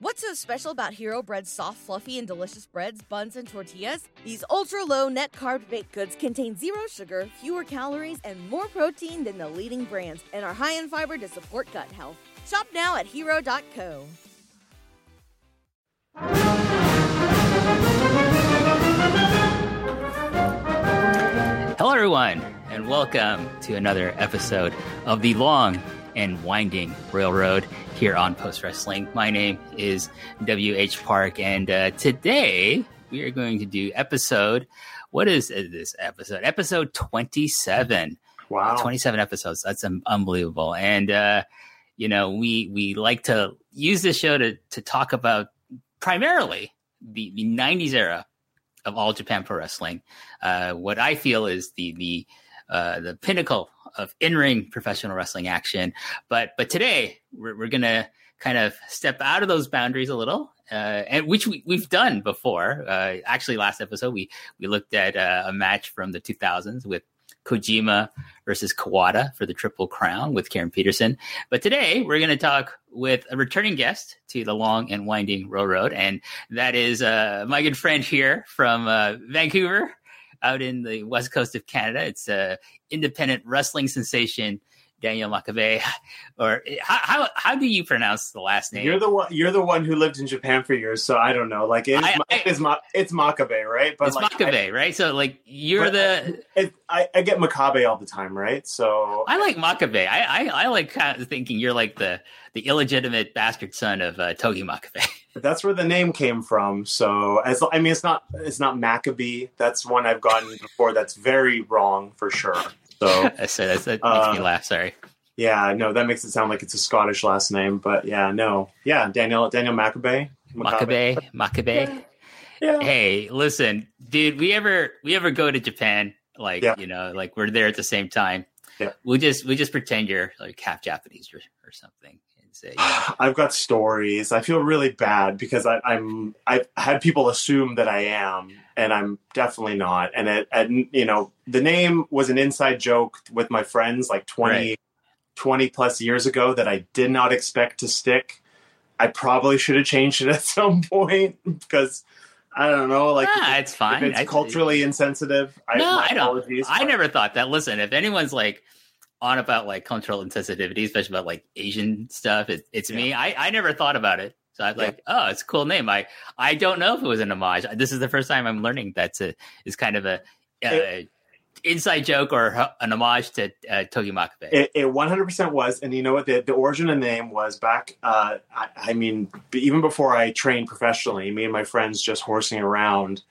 What's so special about Hero Bread's soft, fluffy, and delicious breads, buns, and tortillas? These ultra low net carb baked goods contain zero sugar, fewer calories, and more protein than the leading brands, and are high in fiber to support gut health. Shop now at hero.co. Hello, everyone, and welcome to another episode of the Long and Winding Railroad here on Post Wrestling. My name is W.H. Park, and uh, today we are going to do episode. What is this episode? Episode 27. Wow. 27 episodes. That's um, unbelievable. And, uh, you know, we, we like to use this show to, to talk about primarily the, the 90s era of all Japan Pro Wrestling. Uh, what I feel is the, the, uh, the pinnacle of in-ring professional wrestling action. But, but today we're, we're going to kind of step out of those boundaries a little. Uh, and which we, we've done before. Uh, actually, last episode we we looked at uh, a match from the 2000s with Kojima versus Kawada for the Triple Crown with Karen Peterson. But today we're going to talk with a returning guest to the long and winding railroad, and that is uh, my good friend here from uh, Vancouver, out in the west coast of Canada. It's a uh, independent wrestling sensation. Daniel Makabe, or how, how, how do you pronounce the last name? You're the one. You're the one who lived in Japan for years, so I don't know. Like it is, I, I, it's, it's Makabe, right? But it's like, Makabe, I, right? So like you're the. It, I, I get Makabe all the time, right? So I like Makabe. I, I, I like kind of thinking you're like the the illegitimate bastard son of uh, Togi Makabe. That's where the name came from. So as I mean, it's not it's not Maccabee. That's one I've gotten before. That's very wrong for sure. So that's, that makes uh, me laugh. Sorry. Yeah, no, that makes it sound like it's a Scottish last name, but yeah, no, yeah, Daniel Daniel Maccabee. Makabe, Makabe. Yeah. Hey, listen, dude, we ever we ever go to Japan? Like yeah. you know, like we're there at the same time. Yeah. We just we just pretend you're like half Japanese or, or something. And say, I've got stories. I feel really bad because I, I'm I've had people assume that I am, and I'm definitely not. And it, and you know, the name was an inside joke with my friends like 20, right. 20 plus years ago that I did not expect to stick. I probably should have changed it at some point because I don't know, like it's fine. it's I, culturally insensitive. No, I, I don't. I never thought that. Listen, if anyone's like on about like cultural insensitivity, especially about like Asian stuff, it, it's yeah. me. I, I never thought about it. So I'm like, oh, it's a cool name. I I don't know if it was an homage. This is the first time I'm learning that's a is kind of a uh, it, inside joke or an homage to uh, Togi Makabe. It, it 100% was, and you know what? The, the origin of the name was back. Uh, I, I, mean, even before I trained professionally, me and my friends just horsing around,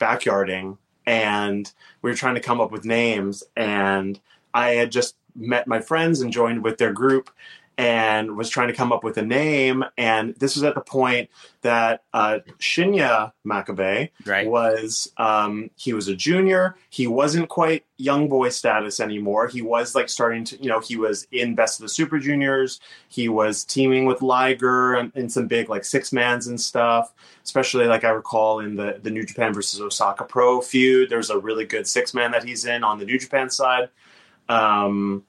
backyarding, and we were trying to come up with names. And I had just met my friends and joined with their group, and was trying to come up with a name. And this was at the point that uh, Shinya Makabe right. was um, he was a junior. He wasn't quite young boy status anymore. He was like starting to, you know, he was in Best of the Super Juniors. He was teaming with Liger and, in some big like six mans and stuff. Especially like I recall in the the New Japan versus Osaka Pro feud. There's a really good six man that he's in on the New Japan side. Um,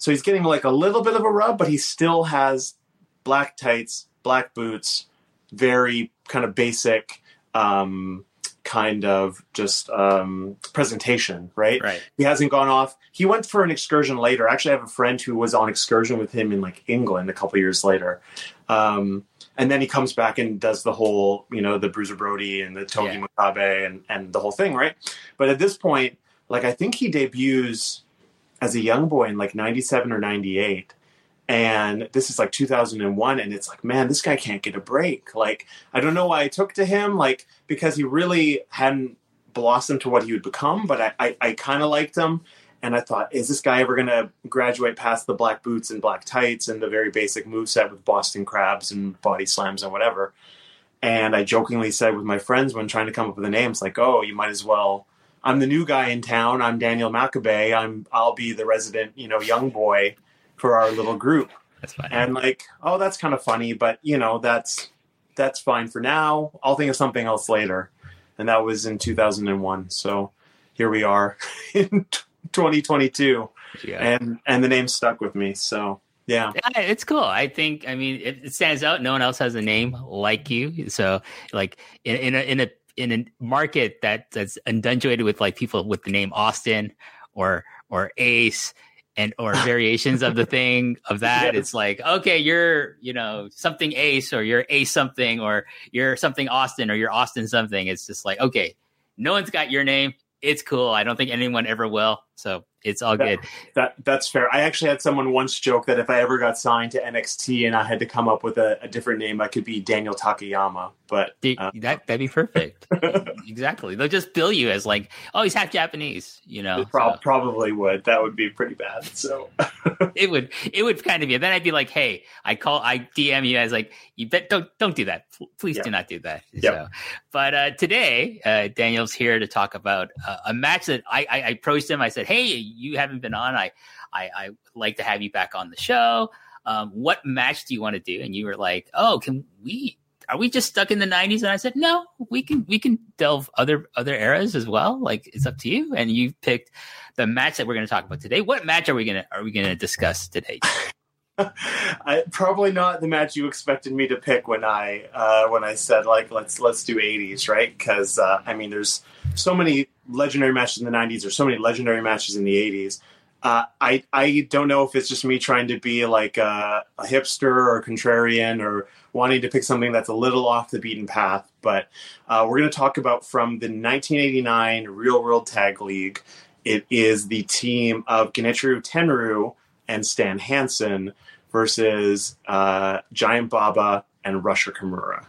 so he's getting like a little bit of a rub, but he still has black tights, black boots, very kind of basic um, kind of just um, presentation, right? Right. He hasn't gone off. He went for an excursion later. Actually, I have a friend who was on excursion with him in like England a couple years later. Um, and then he comes back and does the whole, you know, the Bruiser Brody and the Togi yeah. Makabe and, and the whole thing, right? But at this point, like I think he debuts as a young boy in like 97 or 98 and this is like 2001 and it's like man this guy can't get a break. Like i don't know why i took to him like because he really hadn't blossomed to what he would become but i i, I kind of liked him and i thought is this guy ever going to graduate past the black boots and black tights and the very basic move set with boston crabs and body slams and whatever? And i jokingly said with my friends when trying to come up with a name it's like oh you might as well i'm the new guy in town i'm daniel Makabe. i'm i'll be the resident you know young boy for our little group. That's fine. And like, oh, that's kind of funny, but you know, that's that's fine for now. I'll think of something else later. And that was in 2001. So here we are in 2022. Yeah. And and the name stuck with me. So yeah. yeah. it's cool. I think. I mean, it, it, stands out. No one else has a name like you. So, like in, in a in a in a market that that's inundated with like people with the name Austin or or Ace, and or variations of the thing of that. Yes. It's like, okay, you're, you know, something ace or you're ace something or you're something Austin or you're Austin something. It's just like, okay, no one's got your name. It's cool. I don't think anyone ever will. So it's all that, good. That that's fair. I actually had someone once joke that if I ever got signed to NXT and I had to come up with a, a different name, I could be Daniel Takayama. But uh, that that'd be perfect. exactly. They'll just bill you as like, oh, he's half Japanese. You know, so. probably would. That would be pretty bad. So it would it would kind of be. Then I'd be like, hey, I call I DM you as like, you bet don't don't do that. Please do not do that. Yep. So, but uh, today, uh, Daniel's here to talk about uh, a match that I, I, I approached him. I said, hey you haven't been on. I, I, I like to have you back on the show. Um, what match do you want to do? And you were like, oh, can we? Are we just stuck in the '90s? And I said, no, we can we can delve other other eras as well. Like it's up to you. And you picked the match that we're going to talk about today. What match are we gonna are we going to discuss today? I, probably not the match you expected me to pick when I uh, when I said like let's let's do 80s right because uh, I mean there's so many legendary matches in the 90s there's so many legendary matches in the 80s uh, I I don't know if it's just me trying to be like a, a, hipster or contrarian or wanting to pick something that's a little off the beaten path but uh, we're going to talk about from the 1989 Real World Tag League it is the team of Genichiro Tenryu and Stan Hansen versus uh, Giant Baba and Rusher Kimura.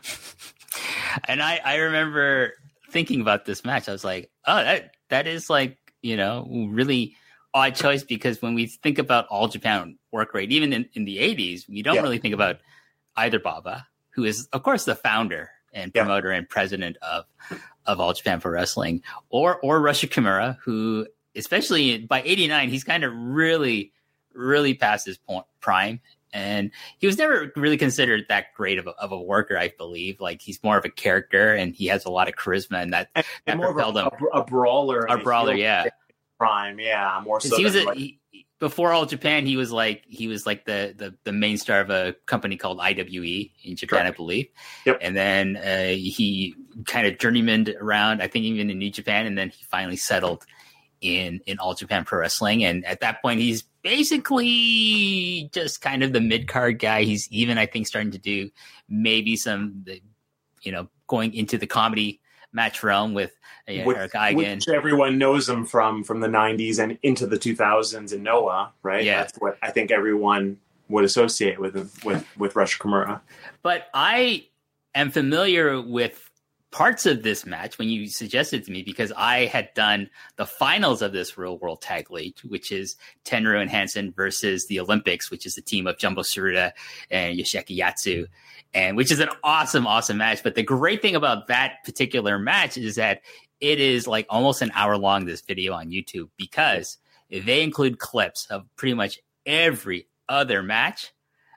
and I, I remember thinking about this match. I was like, oh, that that is like you know really odd choice because when we think about all Japan work rate, even in, in the '80s, we don't yeah. really think about either Baba, who is of course the founder and promoter yeah. and president of of All Japan Pro Wrestling, or or Rusher Kimura, who especially by '89, he's kind of really really past his point, prime. And he was never really considered that great of a, of a worker, I believe. Like he's more of a character, and he has a lot of charisma, and that, and, that more propelled a, him. A, a brawler, a brawler, yeah. Prime, yeah, more so. He was a, like, he, before All Japan, he was like he was like the, the the main star of a company called IWE in Japan, Correct. I believe. Yep. And then uh, he kind of journeymaned around, I think even in New Japan, and then he finally settled in in All Japan Pro Wrestling. And at that point, he's basically just kind of the mid card guy. He's even, I think, starting to do maybe some, you know, going into the comedy match realm with uh, which, Haruka Eigen. Which everyone knows him from from the '90s and into the 2000s in Noah, right? Yeah. That's what I think everyone would associate with with with Rush Kimura. But I am familiar with parts of this match when you suggested to me because I had done the finals of this real world tag league, which is Tenryu and Hansen versus the Olympics, which is the team of Jumbo Tsuruta and Yoshiaki Yatsu, and which is an awesome, awesome match. But the great thing about that particular match is that it is like almost an hour long, this video on YouTube, because they include clips of pretty much every other match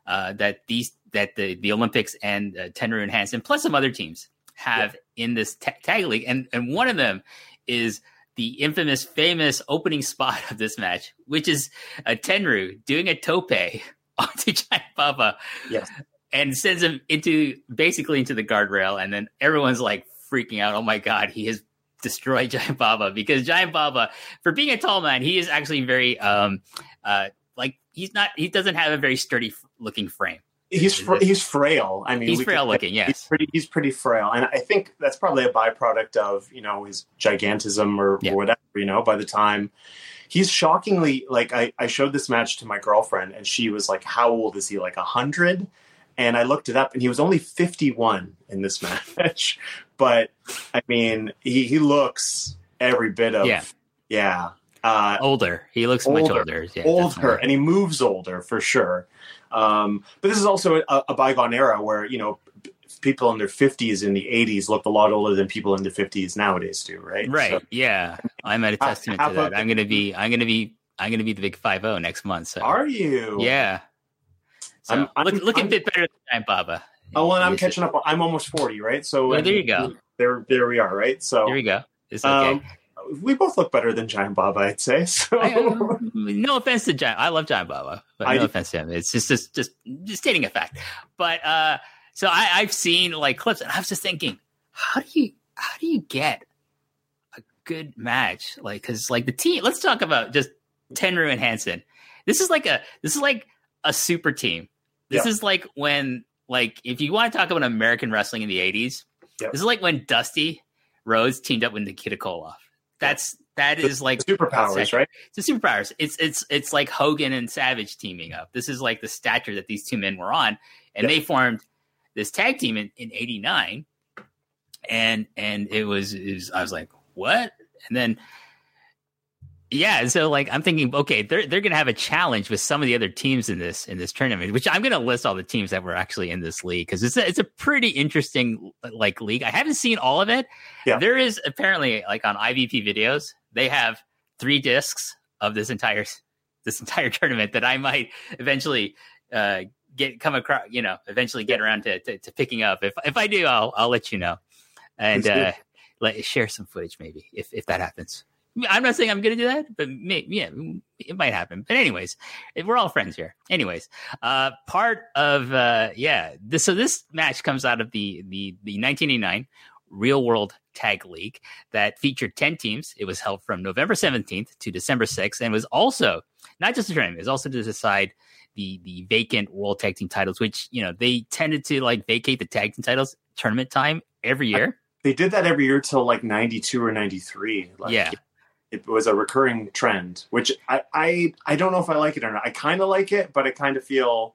uh, that these that the, the Olympics and uh, Tenryu and Hansen, plus some other teams have yeah. in this tag league, and and one of them is the infamous, famous opening spot of this match, which is a Tenryu doing a tope onto Giant Baba, yes, and sends him into basically into the guardrail, and then everyone's like freaking out. Oh my god, he has destroyed Giant Baba because Giant Baba, for being a tall man, he is actually very um uh like he's not he doesn't have a very sturdy looking frame he's fr- he's frail. I mean, he's frail looking. Yes, he's pretty. He's pretty frail, and I think that's probably a byproduct of you know his gigantism or, yeah. or whatever. You know, by the time he's shockingly like I, I showed this match to my girlfriend and she was like, How old is he? Like a hundred? And I looked it up and he was only 51 in this match. but I mean, he, he looks every bit of Yeah. yeah. Uh, older. He looks much Older. older. Yeah, older and he moves older for sure. Um, but this is also a, a bygone era where you know people in their 50s in the 80s looked a lot older than people in their 50s nowadays do, right? Right. So, yeah. I'm at a testament to that. I'm gonna be I'm gonna be I'm gonna be the big five zero next month. So are you? yeah. So I'm- I'm- look, looking I'm- a bit better than Baba. Oh, well, and I'm catching up. I'm almost 40, right? So Well, there you go. There, there we are, right? So There you go. It's okay. um, we both look better than Giant Baba, I'd say. So I- I- no offense to Giant. I love Giant Baba, but I no do- offense to him. It's just just just, just stating a fact. But uh, so I, I've seen like clips, and I was just thinking, how do you how do you get a good match? Like, because like the team. Let's talk about just Tenryu and Hansen. This is like a this is like a super team. This Yeah. is like when like if you want to talk about American wrestling in the eighties, Yep. this is like when Dusty Rhodes teamed up with Nikita Koloff. That's that is like superpowers, right? it's the superpowers. It's it's it's like Hogan and Savage teaming up. This is like the stature that these two men were on, and Yeah. they formed this tag team in, in '89. And and it was, it was I was like, what? And then yeah, and so like I'm thinking, okay, they're they're gonna have a challenge with some of the other teams in this in this tournament, which I'm gonna list all the teams that were actually in this league because it's a, it's a pretty interesting like league. I haven't seen all of it. Yeah. There is apparently like on IVP videos, they have three discs of this entire this entire tournament that I might eventually uh, get come across. You know, eventually get around to, to, to picking up. If if I do, I'll I'll let you know and uh, let share some footage maybe if if that happens. I'm not saying I'm going to do that, but may, yeah, it might happen. But anyways, we're all friends here. Anyways, uh, part of uh, yeah, this so this match comes out of the the the 1989 Real World Tag League that featured 10 teams. It was held from November 17th to December 6th, and was also not just a tournament. It was also to decide the the vacant World Tag Team titles, which you know they tended to like vacate the tag team titles tournament time every year. They did that every year till like 92 or 93. Like, yeah, it was a recurring trend, which I, I I don't know if I like it or not. I kind of like it, but I kind of feel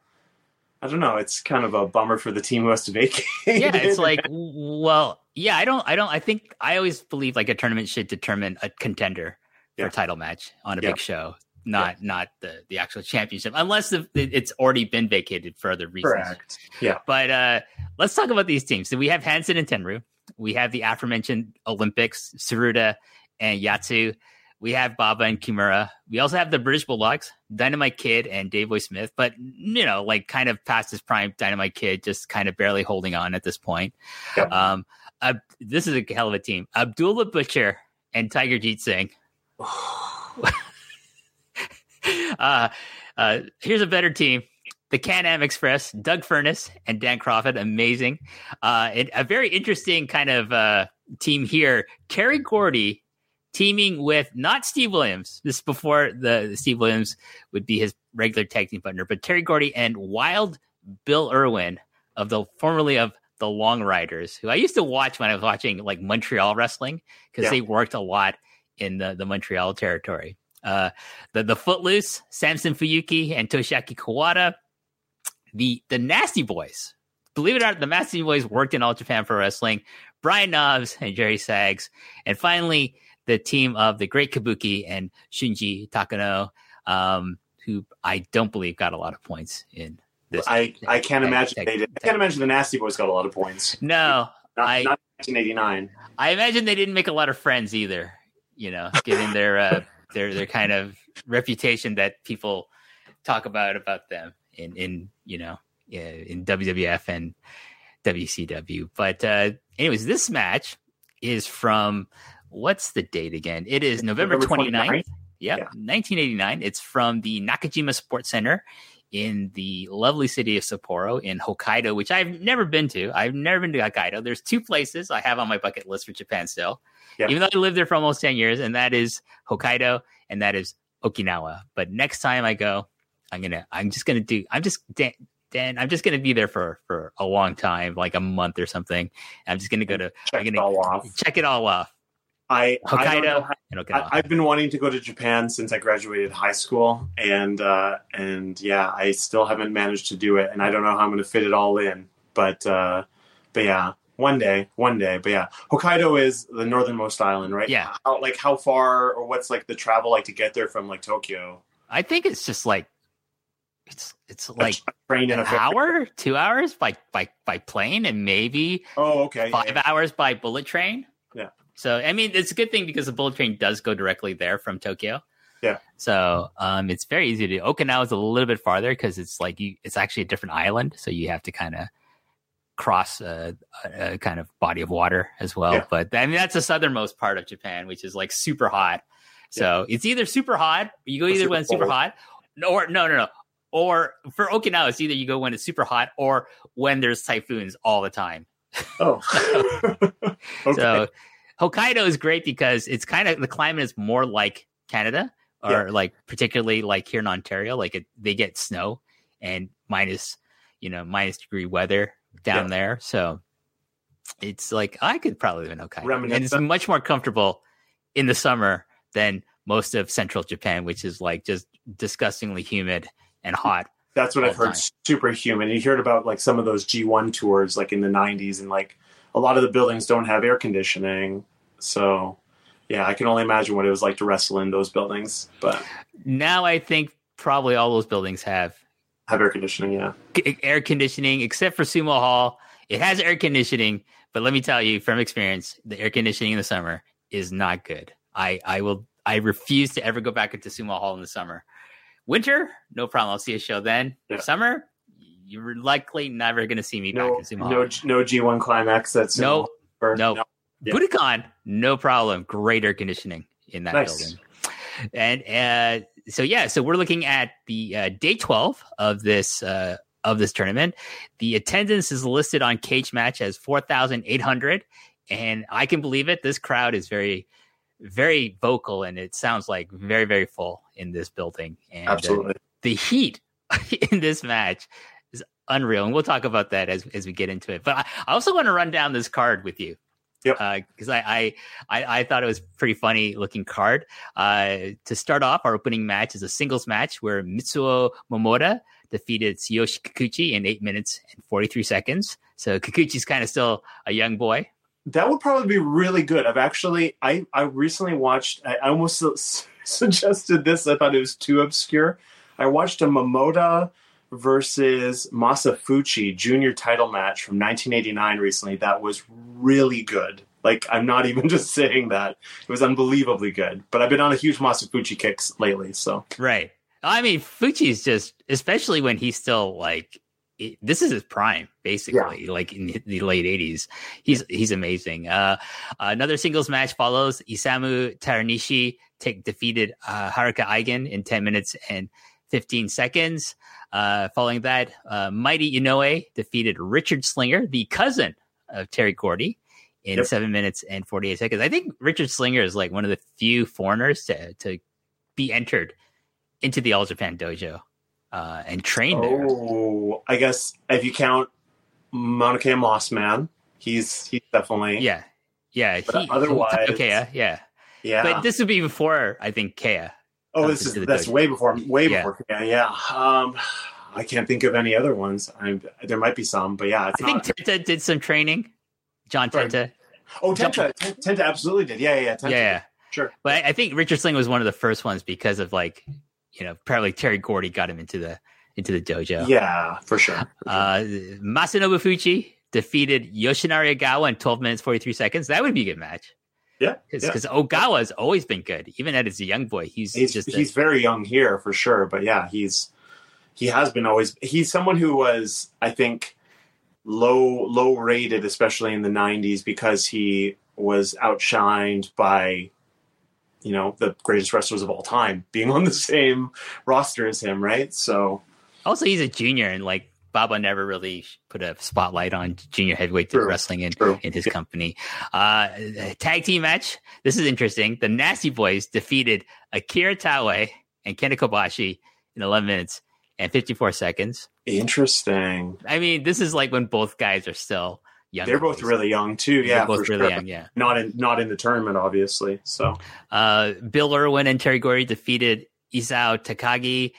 I don't know. It's kind of a bummer for the team who has to vacate. yeah it's like well yeah i don't i don't i think i always believe like a tournament should determine a contender for a title match on a Yeah. big show not not the the actual championship unless the, it's already been vacated for other reasons correct. Yeah, but uh let's talk about these teams so we have hansen and Tenryu we have the aforementioned olympics Tsuruta and yatsu we have Baba and Kimura. We also have the British Bulldogs, Dynamite Kid and Davey Boy Smith, but you know, like kind of past his prime, Dynamite Kid just kind of barely holding on at this point. Um, uh, this is a hell of a team. Abdullah Butcher and Tiger Jeet Singh. uh, uh, here's a better team. The Can Am Express, Doug Furnas and Dan Kroffat, amazing. Uh, it, a very interesting kind of uh, team here. Terry Gordy teaming with not Steve Williams. This is before the Steve Williams would be his regular tag team partner, but Terry Gordy and Wild Bill Irwin of the formerly of the Long Riders, who I used to watch when I was watching like Montreal wrestling because Yeah. they worked a lot in the, the Montreal territory. Uh, the the Footloose, Samson Fuyuki and Toshiaki Kawada, the the Nasty Boys. Believe it or not, the Nasty Boys worked in All Japan Pro Wrestling. Brian Knobbs and Jerry Sags, and finally the team of the Great Kabuki and Shunji Takano, um, who I don't believe got a lot of points in this. I I can't Tag- imagine tag- they did. I can't imagine the Nasty Boys got a lot of points. no, Not, I- not 1989. I imagine they didn't make a lot of friends either. You know, given their uh, their their kind of reputation that people talk about about them in in you know in WWF and WCW. But uh, anyways, this match is from what's the date again? It is November, November 29th. 29th? Yep, Yeah. 1989. It's from the Nakajima Sports Center in the lovely city of Sapporo in Hokkaido, which I've never been to. I've never been to Hokkaido. There's two places I have on my bucket list for Japan still, Yeah. even though I lived there for almost 10 years, and that is Hokkaido and that is Okinawa. But next time I go, I'm gonna, I'm just gonna do, I'm just, Dan, Dan I'm just gonna be there for for a long time, like a month or something. I'm just gonna go to Check I'm gonna- all off. check it all off. I I don't know Hokkaido how- and Okinawa. I, I've been wanting to go to Japan since I graduated high school, and uh, and yeah, I still haven't managed to do it, and I don't know how I'm going to fit it all in. But uh, but yeah, one day, one day. But yeah, Hokkaido is the northernmost island, right? Yeah. How, like how far or what's like the travel like to get there from like Tokyo? I think it's just like it's it's like a train an a hour, two hours by by by plane, and maybe Oh, okay. five yeah. hours by bullet train. Yeah. So I mean, it's a good thing because the bullet train does go directly there from Tokyo. Yeah. So um, it's very easy to do. Okinawa is a little bit farther because it's like you, it's actually a different island, so you have to kind of cross a, a, kind of body of water as well. Yeah. But I mean, that's the southernmost part of Japan, which is like super hot. So it's either super hot, you go Or either when it's super hot, or no, no, no. Or for Okinawa, it's either you go when it's super hot or when there's typhoons all the time. Oh. okay. So Hokkaido is great because it's kind of the climate is more like Canada or Yeah. like particularly like here in Ontario, like it, they get snow and minus, you know, minus degree weather down Yeah. there. So it's like I could probably live in Hokkaido. And it's Reminiscent. much more comfortable in the summer than most of central Japan, which is like just disgustingly humid and hot. That's what I've heard. time. Super humid. You heard about like some of those G1 tours, like in the 90s, and like a lot of the buildings don't have air conditioning. So, yeah, I can only imagine what it was like to wrestle in those buildings, but Now I think probably all those buildings have have air conditioning. Yeah. air conditioning, except for Sumo Hall. It has air conditioning, but let me tell you from experience, the air conditioning in the summer is not good. I I will I refuse to ever go back into Sumo Hall in the summer. Winter, no problem. I'll see a show then. Yeah. Summer, you're likely never going to see me No, back in Sumo no, no G1 climax. That's No, or- no. Yeah. Budokan, no problem. Great air conditioning in that Nice. building. And uh, so yeah, so we're looking at the uh, day twelve of this uh, of this tournament. The attendance is listed on Cage Match as four thousand eight hundred, and I can believe it. This crowd is very, very vocal, and it sounds like very, very full in this building. And uh, Absolutely. the heat in this match is unreal, and we'll talk about that as as we get into it. But I, I also want to run down this card with you. Yep. Because I, I I I thought it was pretty funny looking card. Uh, to start off, our opening match is a singles match where Mitsuo Momota defeated Tsuyoshi Kikuchi in eight minutes and forty three seconds. So Kikuchi's kind of still a young boy. That would probably be really good. I've actually, I, I recently watched. I, almost su- suggested this. I thought it was too obscure. I watched a Momota versus Masa Fuchi junior title match from 1989 recently. That was really good. Like I'm not even just saying that. It was unbelievably good. But I've been on a huge Masafuchi kicks lately. So Right. I mean, Fuchi's just, especially when he's still like, it, this is his prime, basically, like in the late '80s. He's he's amazing. Uh, another singles match follows. Isamu Teranishi take defeated uh, Haruka Eigen in 10 minutes and 15 seconds. Uh, following that, uh, Mighty Inoue defeated Richard Slinger, the cousin of Terry Gordy, in Yep. seven minutes and 48 seconds. I think Richard Slinger is like one of the few foreigners to to be entered into the All Japan dojo uh, and train there. oh, I guess if you count Maunakea Mossman, he's he's definitely Yeah, yeah. But otherwise- okay, yeah, yeah. yeah. But this would be before I think Kea. Oh, this is that's way before way Yeah. before. Yeah, yeah. Um, I can't think of any other ones. I, there might be some, but yeah, it's I think not. Tenta did some training. John Sorry. Tenta. oh, Tenta, Ten- Tenta absolutely did. Yeah, yeah, yeah. Tenta Yeah, did. sure. but I, think Richard Sling was one of the first ones because of like, you know, probably Terry Gordy got him into the into the dojo. Yeah, for sure. for sure. Uh, Masanobu Fuchi defeated Yoshinari Ogawa in 12 minutes 43 seconds. That would be a good match yeah, because yeah. Ogawa has always been good, even as a young boy. He's, He's just a- he's very young here for sure, but yeah, he's he has been always. He's someone who was, I think, low low rated, especially in the '90s, because he was outshined by you know the greatest wrestlers of all time being on the same roster as him, right? So Also, he's a junior, and like Baba never really put a spotlight on junior heavyweight True. wrestling in, True. in his company. Uh, tag team match. This is interesting. The Nasty Boys defeated Akira Taue and Kenta Kobashi in 11 minutes and 54 seconds. interesting. I mean, this is like when both guys are still young. They're both really young too. Yeah, They're Yeah, both really sure. young. Yeah. Not in not in the tournament, obviously. So Uh, Bill Irwin and Terry Gordy defeated Isao Takagi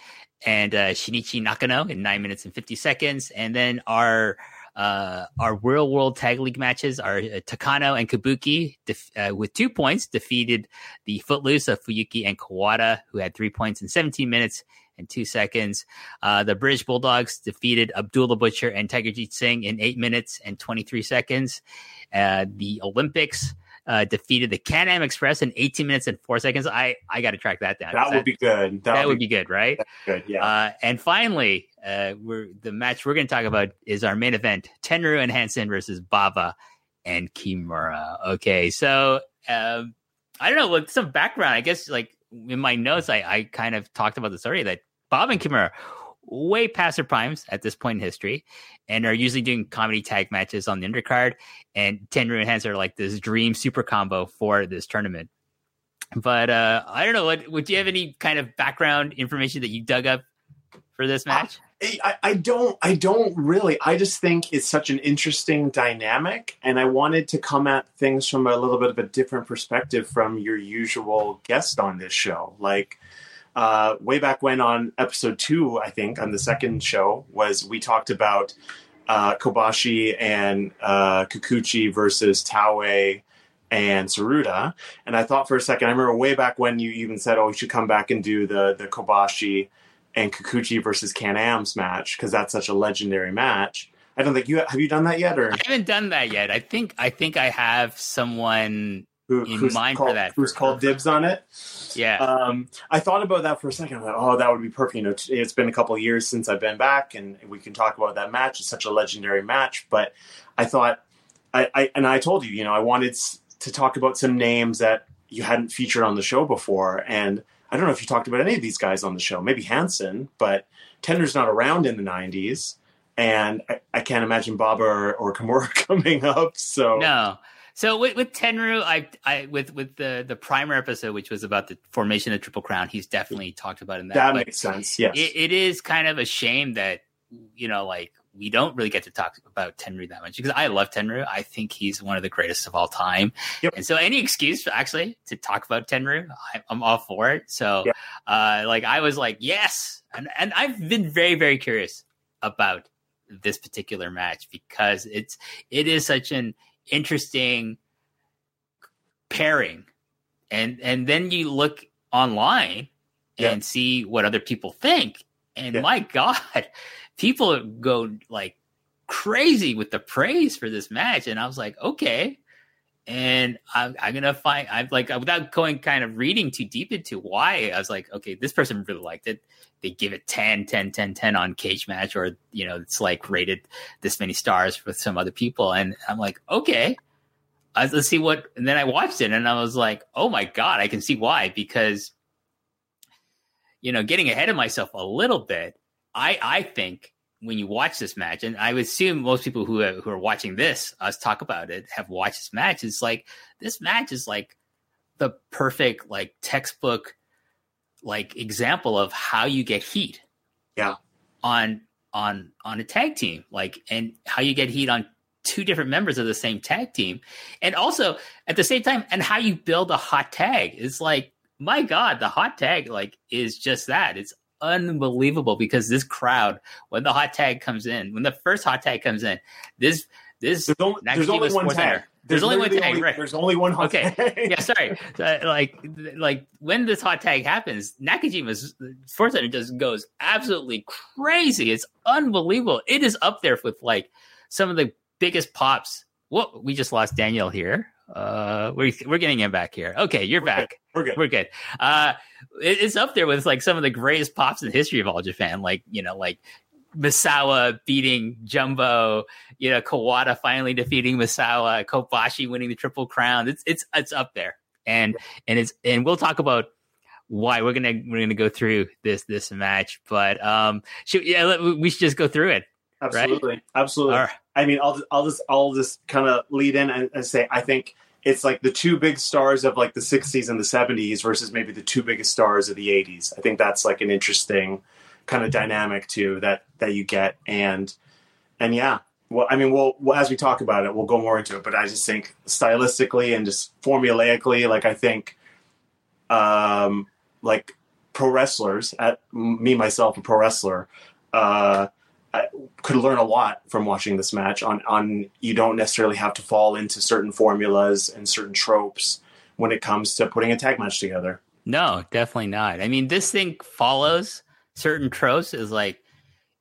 and uh, Shinichi Nakano in nine minutes and fifty seconds, and then our uh, our World World Tag League matches are uh, Takano and Kabuki def- uh, with two points defeated the Footloose of Fuyuki and Kawada, who had three points in seventeen minutes and two seconds. Uh, the British Bulldogs defeated Abdullah Butcher and Tiger Jeet Singh in eight minutes and twenty three seconds. Uh, the Olympics uh, defeated the Can-Am Express in 18 minutes and four seconds. I I got to track that down. that would be good. that, would be good, right? good. Yeah. Uh, and finally, uh, we're the match we're going to talk about is our main event: Tenryu and Hansen versus Baba and Kimura. Okay, so um, I don't know, with some background, I guess like in my notes, I, I kind of talked about this already that Baba and Kimura way past their primes at this point in history and are usually doing comedy tag matches on the undercard and Tenryu and Hansen are like this dream super combo for this tournament. But uh I don't know, what would you have any kind of background information that you dug up for this match? I, I don't I don't really I just think it's such an interesting dynamic and I wanted to come at things from a little bit of a different perspective from your usual guest on this show like uh, way back when on episode two I think on the second show was we talked about uh, Kobashi and uh, Kikuchi versus Taue and Tsuruta and I thought for a second I remember way back when you even said oh you should come back and do the the Kobashi and Kikuchi versus Can Am's match because that's such a legendary match. I don't think you have you done that yet, or I haven't done that yet. I think I think I have someone who, in mind for that. Who's called dibs on it? Yeah. Um, I thought about that for a second. I thought, oh, that would be perfect. You know, t- it's been a couple of years since I've been back, and we can talk about that match. It's such a legendary match. But I thought, I, I and I told you, you know, I wanted to talk about some names that you hadn't featured on the show before, and I don't know if you talked about any of these guys on the show. Maybe Hansen, but Tender's not around in the '90s, and I, I can't imagine Baba or, or Kimura coming up. So No. So with, with Tenryu, I, I with with the the primer episode, which was about the formation of Triple Crown, he's definitely talked about in that. that but makes sense. Yes. it, it is kind of a shame that you know, like we don't really get to talk about Tenryu that much because I love Tenryu. I think he's one of the greatest of all time. Yep. And so any excuse actually to talk about Tenryu, I, I'm all for it. So Yep. uh like I was like, yes. And and I've been very, very curious about this particular match because it's it is such an interesting pairing. And and then you look online Yeah. and see what other people think. And Yeah. my God, people go like crazy with the praise for this match. And I was like, okay. And I'm, I'm gonna find I'm like without going kind of reading too deep into why I was like, okay, this person really liked it. They give it 10, 10, 10, 10 on cage match, or you know, it's like rated this many stars with some other people. And I'm like, okay. Let's see what and then I watched it and I was like, oh my God, I can see why. Because you know, getting ahead of myself a little bit, I I think when you watch this match, and I would assume most people who are, who are watching this us talk about it have watched this match. It's like this match is like the perfect like textbook like example of how you get heat. Yeah. On on on a tag team, like and how you get heat on two different members of the same tag team, and also at the same time, and how you build a hot tag. It's like my god, the hot tag like is just that. It's unbelievable because this crowd, when the hot tag comes in, when the first hot tag comes in, this this There's only, there's only one tag. Center. There's only one tag, only- right. There's only one hot Okay. tag. yeah, sorry. Uh, like, like when this hot tag happens, Nakajima's Sports Center just goes absolutely crazy. It's unbelievable. It is up there with like some of the biggest pops. What we just lost Daniel here. Uh, we're we're getting him back here. Okay, you're We're back. We're good. We're good. Uh, it, it's up there with like some of the greatest pops in the history of all Japan. Like you know, like Misawa beating Jumbo. You know, Kawada finally defeating Misawa. Kobashi winning the Triple Crown. It's it's it's up there, and and it's and we'll talk about why we're gonna we're gonna go through this this match. But um, should, yeah, let- we should just go through it. Absolutely. Absolutely. All right. I mean, I'll I'll just I'll just kind of lead in and, and say I think it's like the two big stars of like the 60s and the 70s versus maybe the two biggest stars of the 80s. I think that's like an interesting kind of dynamic too that that you get and and yeah, well, I mean, we'll, well, as we talk about it, we'll go more into it. But I just think stylistically and just formulaically, like I think, um, like pro wrestlers, at me myself, a pro wrestler, uh, I could learn a lot from watching this match. On on you don't necessarily have to fall into certain formulas and certain tropes when it comes to putting a tag match together. No, definitely not. I mean, this thing follows certain tropes. Is like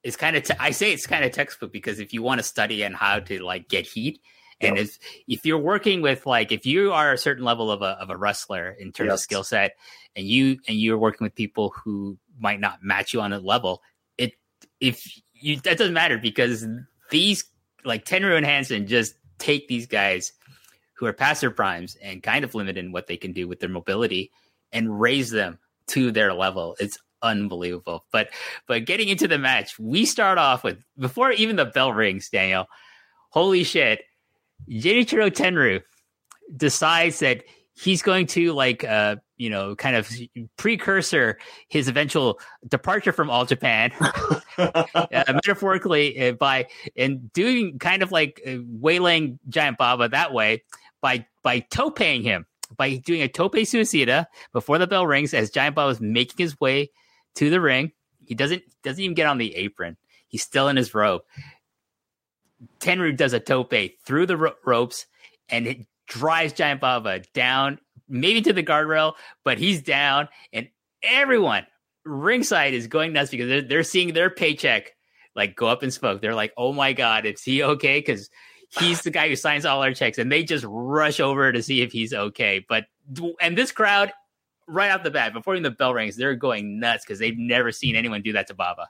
it's kind of. Te- I say it's kind of textbook because if you want to study on how to like get heat, and yep. if if you're working with like if you are a certain level of a of a wrestler in terms yes. of skill set, and you and you're working with people who might not match you on a level, it if you that doesn't matter because these like Tenryu and Hansen just take these guys who are past their primes and kind of limited in what they can do with their mobility and raise them to their level. It's unbelievable. But but getting into the match, we start off with before even the bell rings, Daniel. Holy shit. Genichiro Tenryu decides that he's going to like uh you know kind of precursor his eventual departure from all japan. Uh, metaphorically uh, by and doing kind of like uh, waylaying giant baba that way by by toping him by doing a tope suicida before the bell rings as giant baba is making his way to the ring. He doesn't doesn't even get on the apron. He's still in his robe. Tenryu does a tope through the ro- ropes and it drives Giant Baba down, maybe to the guardrail, but he's down, and everyone ringside is going nuts because they're, they're seeing their paycheck like go up in smoke. They're like, "Oh my god, is he okay?" Because he's the guy who signs all our checks, and they just rush over to see if he's okay. But and this crowd, right off the bat, before even the bell rings, they're going nuts because they've never seen anyone do that to Baba.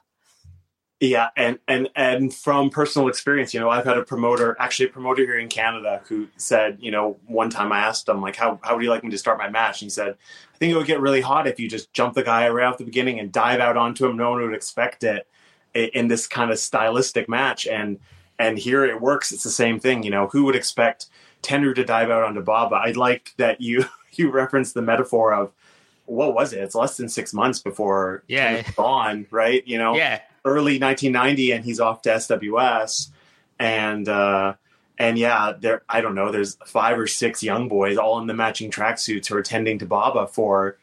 Yeah, and and and from personal experience, you know, I've had a promoter, actually a promoter here in Canada, who said, you know, one time I asked him like, how how would you like me to start my match? And he said, I think it would get really hot if you just jump the guy right off the beginning and dive out onto him. No one would expect it in this kind of stylistic match, and and here it works. It's the same thing, you know. Who would expect Tenryu to dive out onto Baba? I like that you you referenced the metaphor of what was it? It's less than six months before yeah gone, right? You know, yeah early 1990 and he's off to SWS and uh, and yeah there I don't know there's five or six young boys all in the matching tracksuits who are tending to Baba for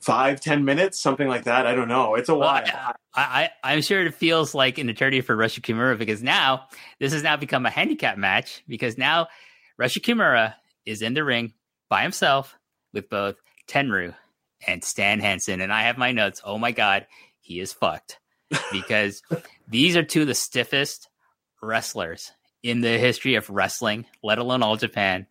five ten minutes something like that. I don't know. It's a while. Well, I, I am sure it feels like an eternity for Rushy Kimura because now this has now become a handicap match because now Rushy Kimura is in the ring by himself with both Tenryu and Stan Hansen. And I have my notes. Oh my god he is fucked because these are two of the stiffest wrestlers in the history of wrestling, let alone all Japan.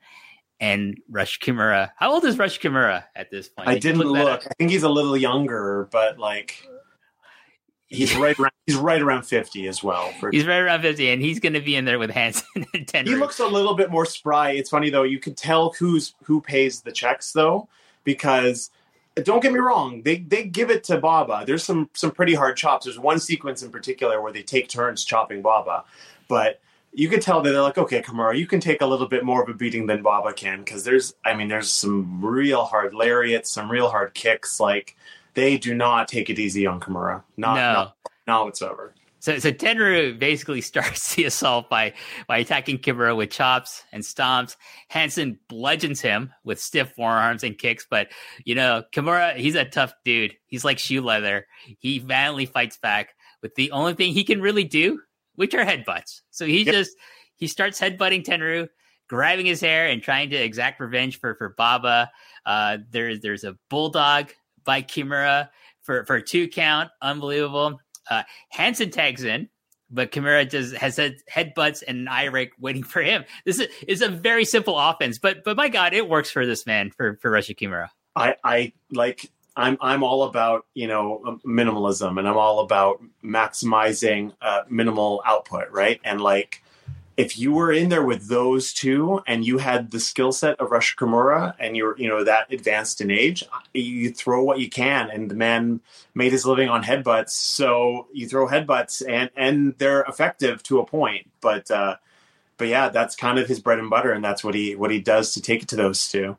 And Rush Kimura, how old is Rush Kimura at this point? I Did didn't look. I think he's a little younger, but like he's right around he's right around 50 as well for, he's right around 50 and he's going to be in there with Hansen and 10 he looks a little bit more spry it's funny though you can tell who's who pays the checks though because don't get me wrong, they they give it to Baba. There's some some pretty hard chops. There's one sequence in particular where they take turns chopping Baba, but you could tell that they're like, okay, Kimura, you can take a little bit more of a beating than Baba can because there's, I mean, there's some real hard lariats, some real hard kicks. Like they do not take it easy on Kimura, not no. not, not whatsoever. So, so Tenryu basically starts the assault by by attacking Kimura with chops and stomps. Hansen bludgeons him with stiff forearms and kicks, but you know Kimura, he's a tough dude. He's like shoe leather. He valiantly fights back with the only thing he can really do, which are headbutts. So he yep. just he starts headbutting Tenryu, grabbing his hair and trying to exact revenge for for Baba. Uh, there's there's a bulldog by Kimura for for two count, unbelievable. Uh, Hansen tags in, but Kimura just has had headbutts and rake waiting for him. This is, is a very simple offense, but but my God, it works for this man for for Rushy Kimura. I I like I'm I'm all about you know minimalism and I'm all about maximizing uh, minimal output, right? And like if you were in there with those two and you had the skill set of Rush Kimura and you're, you know, that advanced in age, you throw what you can. And the man made his living on headbutts. So you throw headbutts and, and they're effective to a point. But, uh, but yeah, that's kind of his bread and butter. And that's what he, what he does to take it to those two.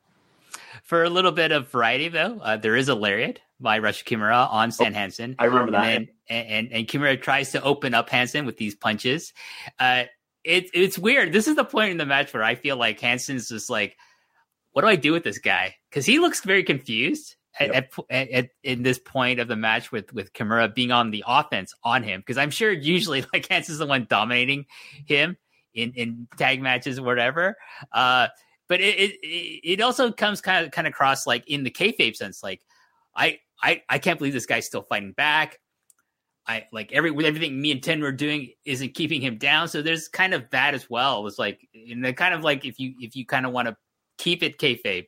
For a little bit of variety, though, uh, there is a lariat by Rush Kimura on Stan oh, Hansen. I remember that. And, and, and, and Kimura tries to open up Hansen with these punches. Uh, it, it's weird. This is the point in the match where I feel like Hansen's just like, what do I do with this guy? Because he looks very confused yep. at, at, at, in this point of the match with with Kimura being on the offense on him. Because I'm sure usually like Hansen's the one dominating him in in tag matches or whatever. Uh, but it, it it also comes kind of kind of across like in the kayfabe sense, like I I I can't believe this guy's still fighting back. I like every with everything me and Ten were doing isn't keeping him down. So there's kind of that as well. It's like and the kind of like if you if you kind of want to keep it kayfabe,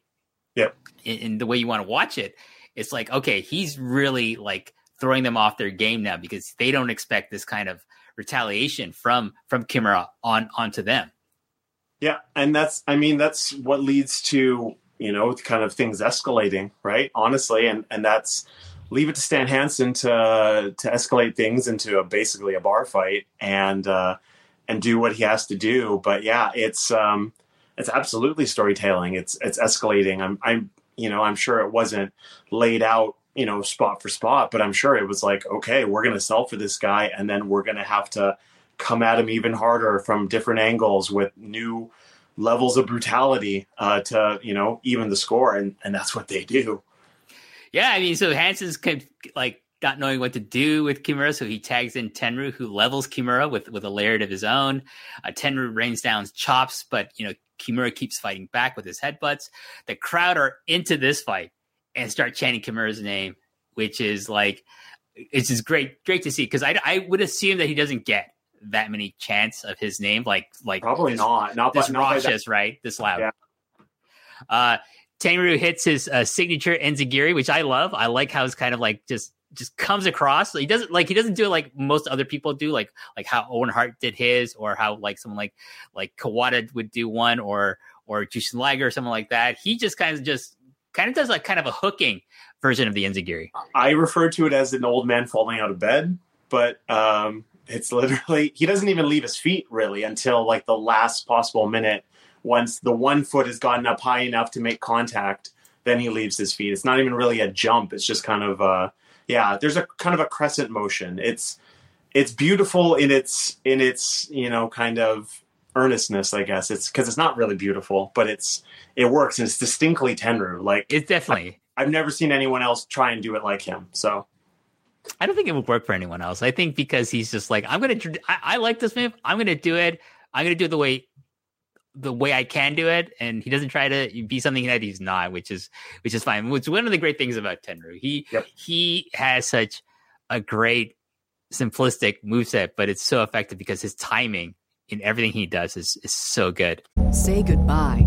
yeah, in, in the way you want to watch it, it's like okay, he's really like throwing them off their game now because they don't expect this kind of retaliation from from Kimura on onto them. Yeah, and that's I mean that's what leads to you know kind of things escalating, right? Honestly, and and that's leave it to Stan Hansen to to escalate things into a, basically a bar fight and uh, and do what he has to do. But yeah, it's um, it's absolutely storytelling. It's it's escalating. I'm I'm you know I'm sure it wasn't laid out you know spot for spot, but I'm sure it was like okay, we're gonna sell for this guy, and then we're gonna have to come at him even harder from different angles with new levels of brutality uh, to you know even the score, and and that's what they do. Yeah, I mean, so Hansen's kind like not knowing what to do with Kimura, so he tags in Tenryu, who levels Kimura with with a lariat of his own. Uh, Tenryu rains down chops, but you know Kimura keeps fighting back with his headbutts. The crowd are into this fight and start chanting Kimura's name, which is like it's just great, great to see because I I would assume that he doesn't get that many chants of his name, like like probably this, not, not this not raucous, right? This loud. Yeah. Uh, Tenryu hits his uh, signature enziguri, which I love. I like how it's kind of like just just comes across. He doesn't like he doesn't do it like most other people do, like like how Owen Hart did his, or how like someone like like Kawada would do one, or or Jushin Liger or something like that. He just kind of just kind of does like kind of a hooking version of the enziguri. I refer to it as an old man falling out of bed, but um, it's literally he doesn't even leave his feet really until like the last possible minute once the one foot has gotten up high enough to make contact, then he leaves his feet. It's not even really a jump. It's just kind of uh yeah, there's a kind of a crescent motion. It's it's beautiful in its in its, you know, kind of earnestness, I guess. It's because it's not really beautiful, but it's it works and it's distinctly Tenryu. Like it's definitely I, I've never seen anyone else try and do it like him. So I don't think it would work for anyone else. I think because he's just like, I'm gonna, I, I like this move. I'm gonna do it. I'm gonna do it the way the way I can do it, and he doesn't try to be something that he's not, which is which is fine. Which one of the great things about Tenryu. He yep. he has such a great simplistic moveset, but it's so effective because his timing in everything he does is, is so good. Say goodbye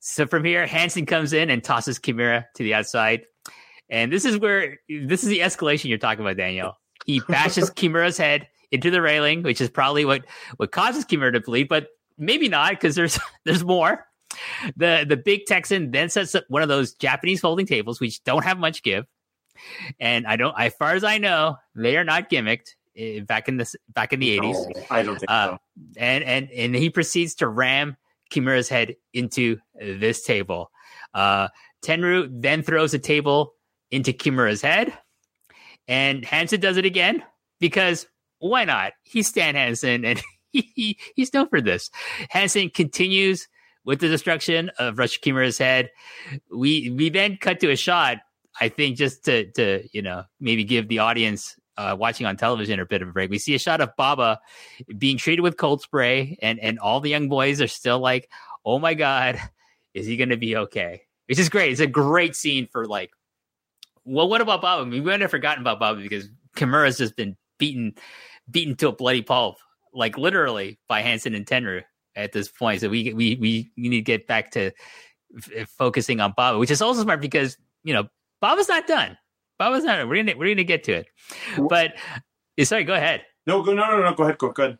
so from here, Hansen comes in and tosses Kimura to the outside. And this is where this is the escalation you're talking about, Daniel. He bashes Kimura's head into the railing, which is probably what what causes Kimura to bleed, but maybe not because there's there's more. The the big Texan then sets up one of those Japanese folding tables, which don't have much give. And I don't, as far as I know, they are not gimmicked. Eh, back in the back in the eighties. No, I don't think uh, so. And and and he proceeds to ram Kimura's head into this table. Uh, Tenryu then throws a table into Kimura's head, and Hansen does it again because why not? He's Stan Hansen, and he, he, he's known for this. Hansen continues with the destruction of Rusher Kimura's head. We we then cut to a shot. I think just to to you know maybe give the audience uh, watching on television a bit of a break. We see a shot of Baba being treated with cold spray, and and all the young boys are still like, "Oh my god, is he going to be okay?" Which is great. It's a great scene for like, well, what about Baba? I mean, we might have forgotten about Baba because Kimura's just been beaten, beaten to a bloody pulp, like literally by Hansen and Tenryu at this point. So we we we, we need to get back to f- focusing on Baba, which is also smart because you know Baba's not done. Baba's not. We're gonna we're gonna get to it, but sorry. Go ahead. No, go no no no. Go ahead. Go ahead.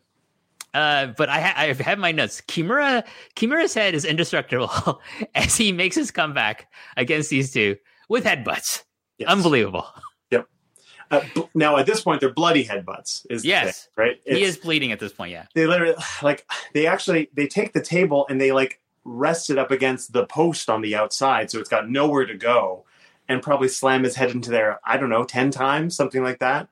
Uh, but I, ha- I have my notes. Kimura Kimura's head is indestructible as he makes his comeback against these two with headbutts. Yes. Unbelievable. Yep. Uh, bl- now at this point, they're bloody headbutts. Is Yes. thing, right. he is bleeding at this point. Yeah. They literally like they actually they take the table and they like rest it up against the post on the outside, so it's got nowhere to go, and probably slam his head into there. I don't know, ten times, something like that.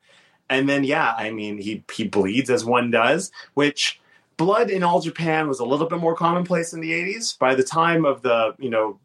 And then yeah, I mean he he bleeds as one does, which blood in all Japan was a little bit more commonplace in the 80s. By the time of the, you know,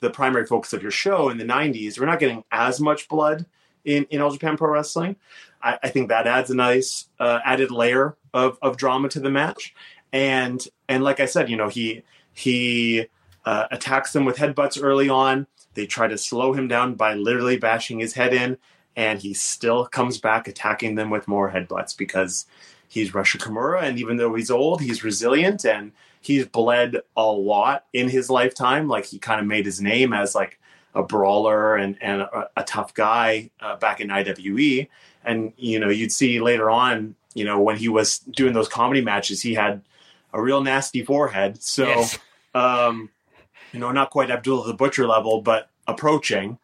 the primary focus of your show in the 90s, we're not getting as much blood in, in All Japan Pro Wrestling. I, I think that adds a nice uh, added layer of, of drama to the match. And and like I said, you know, he he uh, attacks them with headbutts early on. They try to slow him down by literally bashing his head in, and he still comes back attacking them with more headbutts because he's Rusher Kimura, and even though he's old, he's resilient and he's bled a lot in his lifetime. Like he kind of made his name as like a brawler and and a, a tough guy uh, back in IWE. And you know, you'd see later on, you know, when he was doing those comedy matches, he had a real nasty forehead. So, Yes. um, you know, not quite Abdullah the Butcher level, but approaching.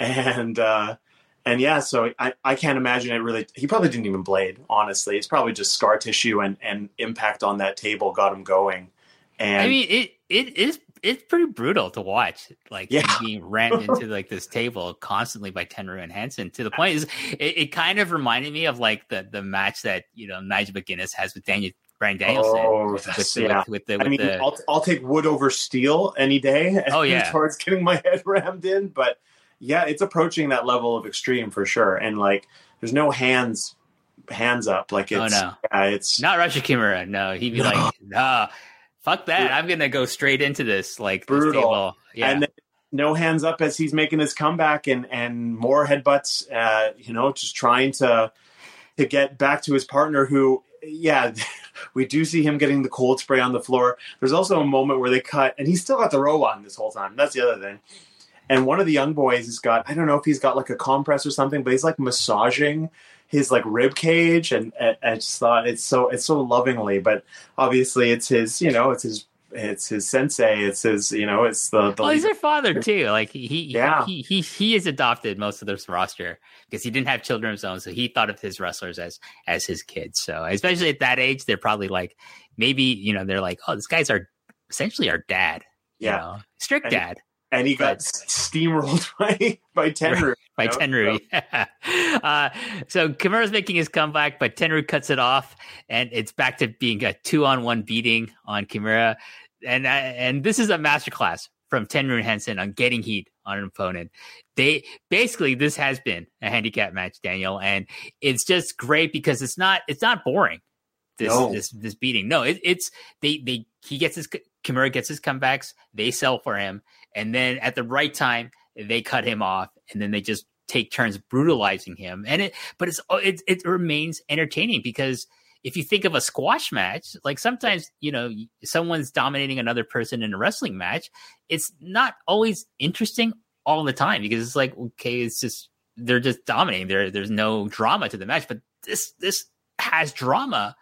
And uh, and yeah, so I, I can't imagine it really. He probably didn't even blade. Honestly, it's probably just scar tissue and and impact on that table got him going. And I mean, it it is it's pretty brutal to watch, like Yeah. being rammed into like this table constantly by Tenryu and Hansen. To the point is, it, it kind of reminded me of like the the match that you know Nigel McGuinness has with Daniel Bryan Danielson. Oh, with, the, yeah. with, with the with I mean, the I'll, I'll take wood over steel any day. Oh, as yeah. far as getting my head rammed in, but yeah, it's approaching that level of extreme for sure. And like, there's no hands, hands up. Like it's, Oh, no. yeah, it's not Rusher Kimura. No, he'd be like, nah, fuck that. I'm gonna go straight into this like this Brutal. table. Yeah. and then no hands up as he's making his comeback and and more headbutts. Uh, you know, just trying to to get back to his partner who. Yeah, we do see him getting the cold spray on the floor. There's also a moment where they cut, and he's still got the robe on this whole time. That's the other thing. And one of the young boys has got, I don't know if he's got like a compress or something, but he's like massaging his like rib cage, and, and I just thought it's so it's so lovingly, but obviously it's his, you know, it's his it's his sensei, it's his, you know, it's the, the well, he's their father too. Like he, he, Yeah. he, he, he has adopted most of this roster because he didn't have children of his own, so he thought of his wrestlers as as his kids. So, especially at that age, they're probably like, maybe you know, they're like, oh, this guy's our essentially our dad. you Yeah. know? strict dad and he got But- steamrolled by by Tenryu. by know, Tenryu. uh, so Kimura's making his comeback, but Tenryu cuts it off, and it's back to being a two-on-one beating on Kimura. And uh, and this is a masterclass from Tenryu and Hansen on getting heat on an opponent. They basically this has been a handicap match, Daniel, and it's just great because it's not it's not boring. This No. this this beating, no, it, it's they they he gets his Kimura gets his comebacks, they sell for him, and then at the right time they cut him off, and then they just take turns brutalizing him. And it, but it's oh, it it remains entertaining because if you think of a squash match, like sometimes you know someone's dominating another person in a wrestling match, it's not always interesting all the time because it's like okay, it's just they're just dominating. There there's no drama to the match, but this this has drama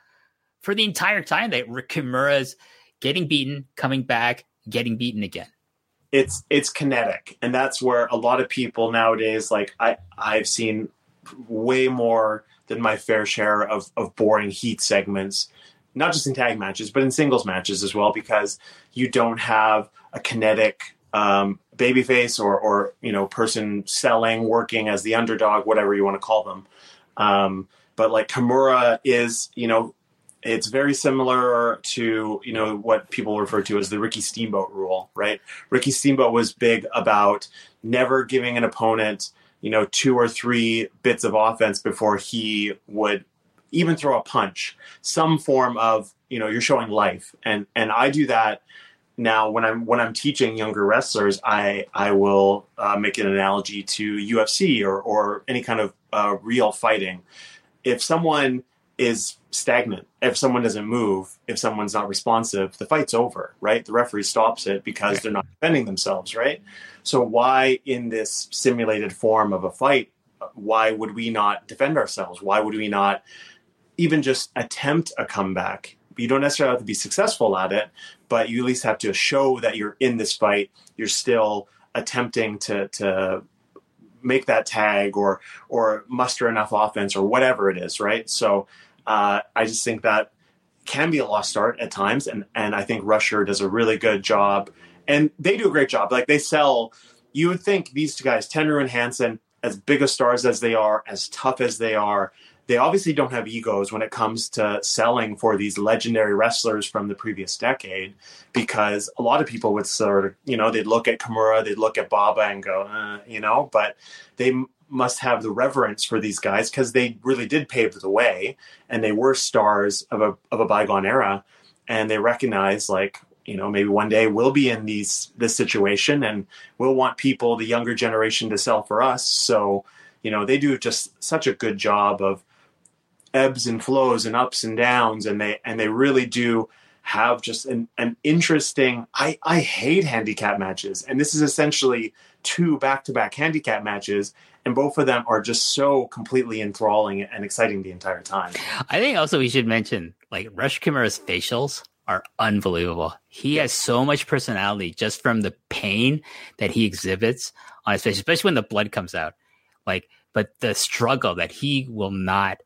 for the entire time that Kimura's getting beaten, coming back, getting beaten again. It's it's kinetic, and that's where a lot of people nowadays, like I I've seen way more than my fair share of of boring heat segments, not just in tag matches, but in singles matches as well, because you don't have a kinetic um, babyface or or you know person selling, working as the underdog, whatever you want to call them. Um, but like Kimura is, you know, it's very similar to you know what people refer to as the Ricky Steamboat rule, right? Ricky Steamboat was big about never giving an opponent you know two or three bits of offense before he would even throw a punch, some form of you know you're showing life, and and I do that now when I'm when I'm teaching younger wrestlers, I I will uh, make an analogy to UFC or or any kind of uh, real fighting. If someone is stagnant, if someone doesn't move, if someone's not responsive, the fight's over, right? The referee stops it because they're not defending themselves, right? So why in this simulated form of a fight, why would we not defend ourselves? Why would we not even just attempt a comeback? you don't necessarily have to be successful at it, but you at least have to show that you're in this fight. You're still attempting to to make that tag or or muster enough offense or whatever it is, right? So uh, I just think that can be a lost start at times, and and I think Rusher does a really good job, and they do a great job. Like they sell, you would think these two guys, Tenryu and Hansen, as big of stars as they are, as tough as they are, they obviously don't have egos when it comes to selling for these legendary wrestlers from the previous decade because a lot of people would sort of you know they'd look at Kimura they'd look at Baba and go uh, you know but they must have the reverence for these guys because they really did pave the way and they were stars of a of a bygone era. And they recognize like you know maybe one day we'll be in these this situation and we'll want people the younger generation to sell for us. So you know they do just such a good job of ebbs and flows and ups and downs and they and they really do have just an, an interesting I, I hate handicap matches. And this is essentially two back-to-back handicap matches and both of them are just so completely enthralling and exciting the entire time i think also we should mention like Rusher Kimura's facials are unbelievable he has so much personality just from the pain that he exhibits on his face especially when the blood comes out like but the struggle that he will not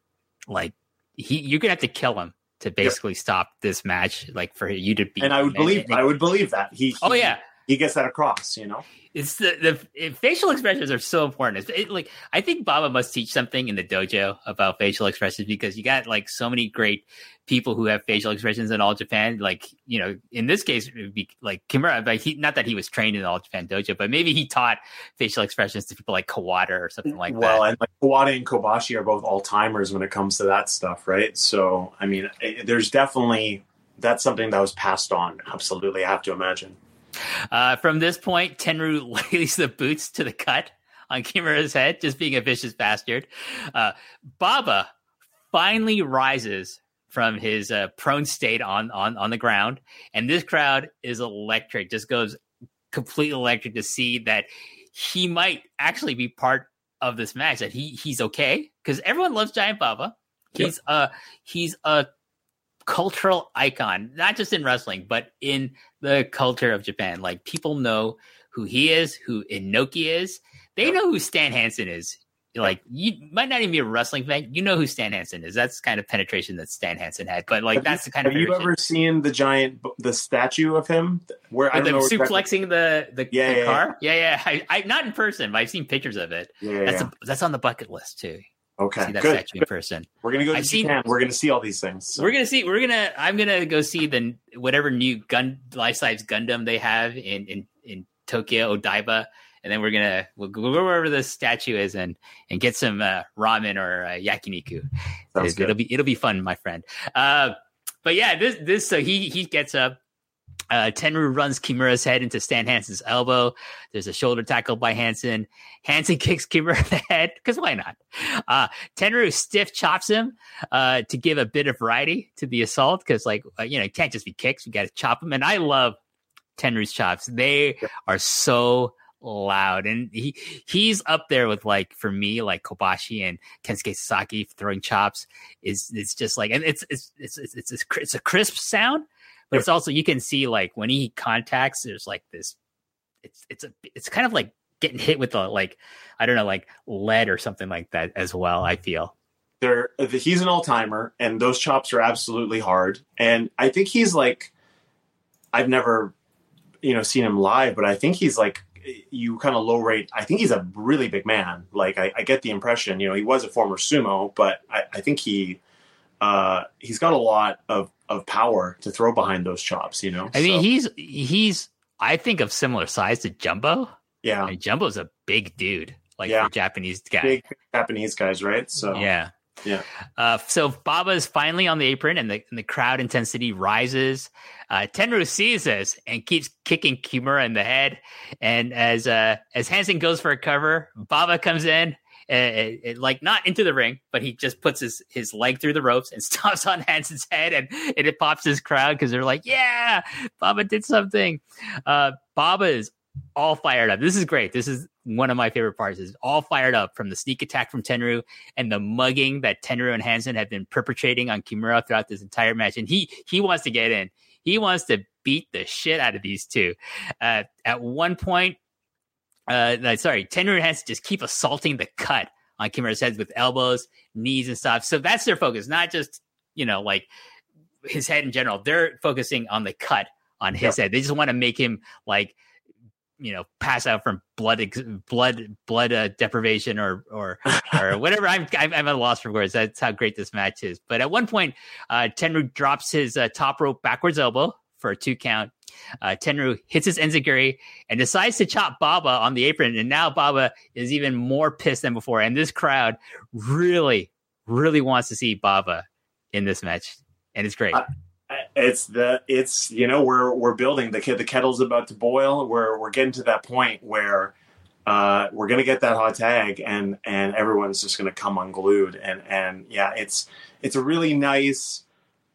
like he you're gonna have to kill him to basically yep. stop this match, like for you to be. And I would believe and, I would believe that he. Oh yeah, he gets that across. You know, it's the the facial expressions are so important. It's, it, like I think Baba must teach something in the dojo about facial expressions because you got like so many great people who have facial expressions in all Japan. Like you know, in this case, it would be like Kimura. But he not that he was trained in all Japan dojo, but maybe he taught facial expressions to people like Kawada or something like well, that. Well, and like Kawada and Kobashi are both all timers when it comes to that stuff, right? So I mean, it, there's definitely that's something that was passed on. Absolutely, I have to imagine. Uh, from this point, Tenryu lays the boots to the cut on Kimura's head, just being a vicious bastard. Uh, Baba finally rises from his uh, prone state on, on on the ground, and this crowd is electric. Just goes completely electric to see that he might actually be part of this match. That he he's okay because everyone loves Giant Baba. He's yep. a he's a cultural icon, not just in wrestling, but in the culture of Japan. Like people know who he is, who Inoki is. They know who Stan Hansen is. Like you might not even be a wrestling fan, you know who Stan Hansen is. That's kind of penetration that Stan Hansen had. But like have that's you, the kind of. Have you ever seen the giant the statue of him where I don't know suplexing the the, yeah, the yeah, car? Yeah, yeah. yeah. I, I, not in person, but I've seen pictures of it. Yeah, that's a, that's on the bucket list too. Okay, see that good, statue in person. We're gonna go to I've Japan. We're gonna see all these things. So. We're gonna see. We're gonna. I'm gonna go see the whatever new gun life size Gundam they have in in in Tokyo Odaiba, and then we're gonna we'll go wherever the statue is and and get some uh, ramen or uh, yakiniku. It, will be it'll be fun, my friend. Uh, but yeah, this this so he he gets up uh, Tenryu runs Kimura's head into Stan Hansen's elbow. There's a shoulder tackle by Hansen. Hansen kicks Kimura in the head because why not? Uh, Tenryu stiff chops him uh, to give a bit of variety to the assault because, like, uh, you know, it can't just be kicks. We got to chop him. And I love Tenryu's chops. They are so loud and he he's up there with like for me like Kobashi and Kensuke Sasaki throwing chops is it's just like and it's it's it's it's, it's, it's a crisp sound but it's also you can see like when he contacts, there's like this. It's it's a it's kind of like getting hit with a like I don't know like lead or something like that as well. I feel there he's an all timer, and those chops are absolutely hard. And I think he's like I've never you know seen him live, but I think he's like you kind of low rate. I think he's a really big man. Like I, I get the impression, you know, he was a former sumo, but I, I think he uh, he's got a lot of of power to throw behind those chops. You know, I mean, he's he's I think of similar size to Jumbo. Yeah, I mean, Jumbo's a big dude, like yeah. Japanese guy. Big Japanese guys, right? So yeah. Yeah. Uh, so Baba is finally on the apron, and the and the crowd intensity rises. Uh, Tenryu sees this and keeps kicking Kimura in the head. And as uh, as Hansen goes for a cover, Baba comes in it, it, like not into the ring, but he just puts his his leg through the ropes and stomps on Hansen's head, and, and it pops his crowd because they're like, "Yeah, Baba did something." Uh, Baba is all fired up. This is great. This is one of my favorite parts. Is all fired up from the sneak attack from Tenryu and the mugging that Tenryu and Hansen have been perpetrating on Kimura throughout this entire match. And he he wants to get in. He wants to beat the shit out of these two. Uh, at one point, uh, sorry, Tenryu and Hansen just keep assaulting the cut on Kimura's head with elbows, knees, and stuff. So that's their focus, not just you know like his head in general. They're focusing on the cut on his yep. head. They just want to make him like you know pass out from blood blood blood uh, deprivation or or or whatever i'm i'm at a loss for words that's how great this match is but at one point uh tenryu drops his uh, top rope backwards elbow for a two count uh, Tenryu hits his enziguri and decides to chop Baba on the apron. And now Baba is even more pissed than before. And this crowd really, really wants to see Baba in this match. And it's great. It's the it's you know we're we're building the kid, the kettle's about to boil. We're we're getting to that point where uh, we're gonna get that hot tag and and everyone's just gonna come unglued and and yeah it's it's a really nice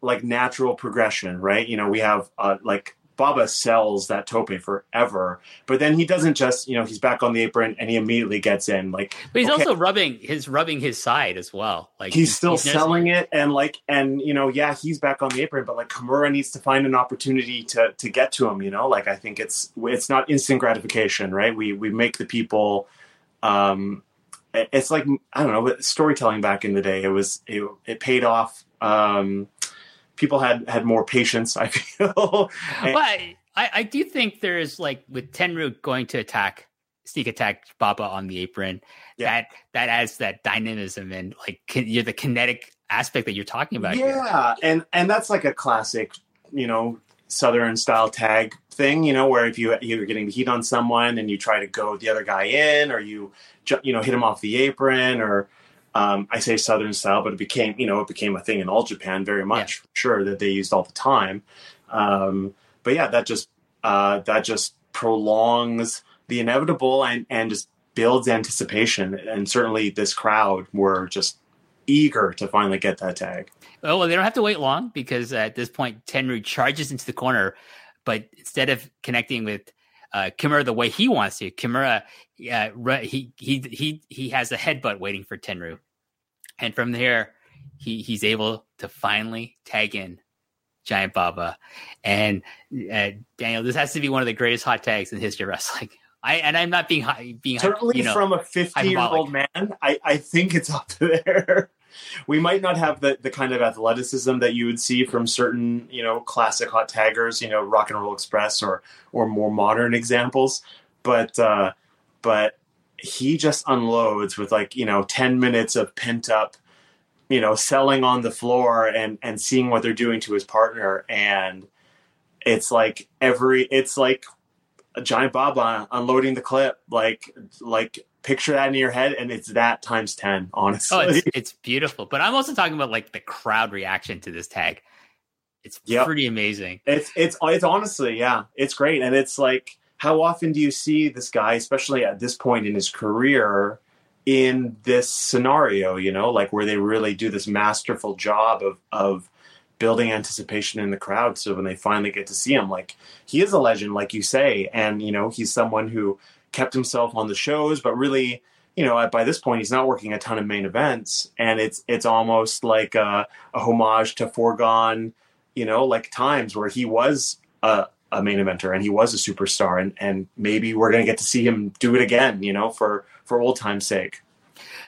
like natural progression right you know we have uh, like Baba sells that tope forever, but then he doesn't just, you know, he's back on the apron and he immediately gets in. Like, but he's okay. also rubbing his rubbing his side as well. Like he's, still he's selling it, and like, and you know, yeah, he's back on the apron, but like Kimura needs to find an opportunity to to get to him. You know, like I think it's it's not instant gratification, right? We we make the people. um it's like I don't know, but storytelling back in the day. It was it, it paid off. Um, people had had more patience. I feel. and, but I, I do think there's like with Tenryu going to attack, sneak attack Baba on the apron. Yeah. That that adds that dynamism and like you're the kinetic aspect that you're talking about. Yeah, here. and and that's like a classic, you know, southern style tag thing. You know, where if you you're getting the heat on someone and you try to go the other guy in, or you you know hit him off the apron, or um, I say Southern style, but it became, you know, it became a thing in all Japan very much, yeah. sure, that they used all the time. Um, but yeah, that just uh, that just prolongs the inevitable and and just builds anticipation. And certainly, this crowd were just eager to finally get that tag. Oh, well, they don't have to wait long because at this point, Tenryu charges into the corner, but instead of connecting with uh, Kimura the way he wants to. Kimura, uh, he he he he has a headbutt waiting for Tenryu, and from there, he he's able to finally tag in Giant Baba, and uh, Daniel, this has to be one of the greatest hot tags in history of wrestling. I and I'm not being being certainly you know, from a 50 year old man. I I think it's up there we might not have the, the kind of athleticism that you would see from certain, you know, classic hot taggers, you know, Rock and Roll Express or or more modern examples, but uh, but he just unloads with like you know ten minutes of pent up, you know, selling on the floor and and seeing what they're doing to his partner, and it's like every it's like a giant Baba unloading the clip, like like picture that in your head and it's that times 10 honestly. Oh it's, it's beautiful. But i'm also talking about like the crowd reaction to this tag. It's yep. pretty amazing. It's it's it's honestly yeah it's great. And it's like how often do you see this guy especially at this point in his career in this scenario you know like where they really do this masterful job of of building anticipation in the crowd? So when they finally get to see him like he is a legend like you say and you know he's someone who kept himself on the shows, but really, you know, by this point, he's not working a ton of main events, and it's it's almost like a, a homage to foregone, you know, like times where he was a, a main eventer and he was a superstar, and and maybe we're gonna get to see him do it again, you know, for for old time's sake.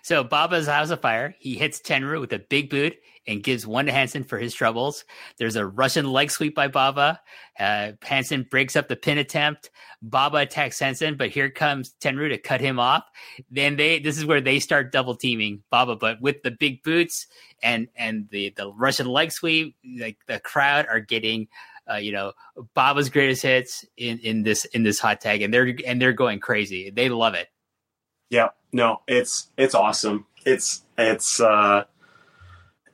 So Baba's House of Fire, he hits Tenryu with a big boot and gives one to Hansen for his troubles. There's a Russian leg sweep by Baba. Uh, Hansen breaks up the pin attempt. Baba attacks Hansen, but here comes Tenryu to cut him off. Then they this is where they start double teaming Baba, but with the big boots and and the the Russian leg sweep, like the crowd are getting uh, you know Baba's greatest hits in in this in this hot tag, and they're and they're going crazy. They love it. Yeah, no, it's it's awesome. It's it's uh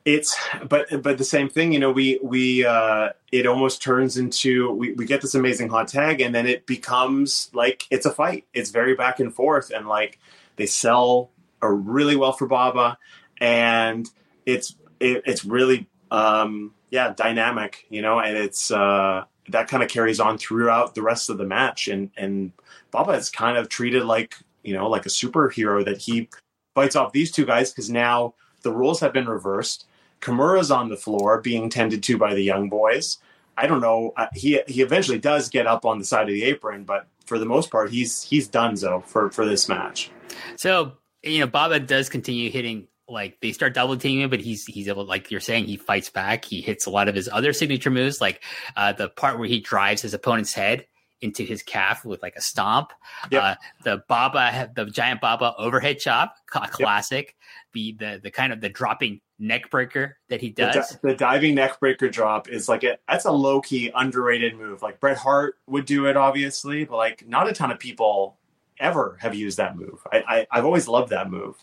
it's but but the same thing you know we we uh it almost turns into we, we get this amazing hot tag and then it becomes like it's a fight it's very back and forth and like they sell a really well for baba and it's it, it's really um yeah dynamic you know and it's uh that kind of carries on throughout the rest of the match. And and Baba is kind of treated like you know like a superhero that he fights off these two guys because now the rules have been reversed. Kimura's on the floor being tended to by the young boys. I don't know. Uh, he he eventually does get up on the side of the apron, but for the most part, he's he's done so for for this match. So you know, Baba does continue hitting. Like they start double teaming him, but he's he's able, like you're saying, he fights back. He hits a lot of his other signature moves, like uh, the part where he drives his opponent's head into his calf with like a stomp. Yep. Uh, the Baba, the giant Baba overhead chop, classic. Yep. The the the kind of the dropping neck breaker that he does. The, the diving neck breaker drop is like a that's a low key underrated move. Like Bret Hart would do it, obviously, but like not a ton of people ever have used that move. I, I have always loved that move.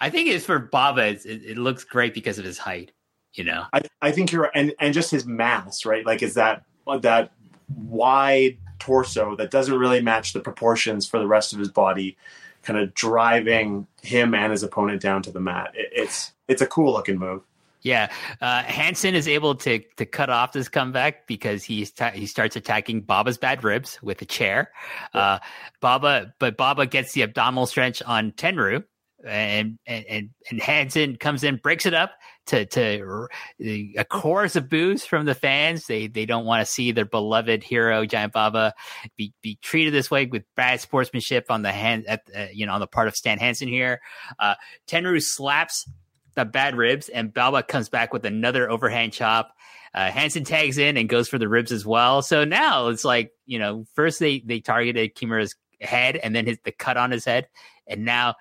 I think it's for Baba. It, it, looks great because of his height. You know, I, I think you're and and just his mass, right? Like, is that that wide torso that doesn't really match the proportions for the rest of his body, kind of driving him and his opponent down to the mat. It, it's it's a cool looking move. Yeah, uh, Hansen is able to to cut off this comeback because he's ta- he starts attacking Baba's bad ribs with a chair. Uh, Baba, but Baba gets the abdominal stretch on Tenryu, and and and Hansen comes in, breaks it up to to a chorus of boos from the fans. They they don't want to see their beloved hero Giant Baba be, be treated this way with bad sportsmanship on the hand at uh, you know on the part of Stan Hansen here. Uh, Tenryu slaps the bad ribs, and Baba comes back with another overhand chop. Uh, Hansen tags in and goes for the ribs as well. So now it's like you know, first they they targeted Kimura's head, and then his the cut on his head, and now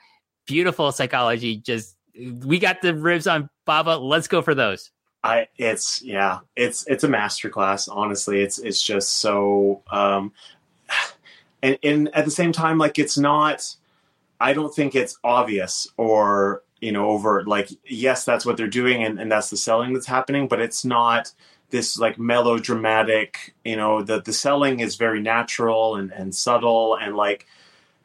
beautiful psychology. Just we got the ribs on Baba. Let's go for those. I it's yeah, it's it's a masterclass. Honestly, it's it's just so um, and and at the same time, like it's not. I don't think it's obvious or you know over like yes that's what they're doing and, and that's the selling that's happening but it's not this like melodramatic you know the the selling is very natural and, and subtle and like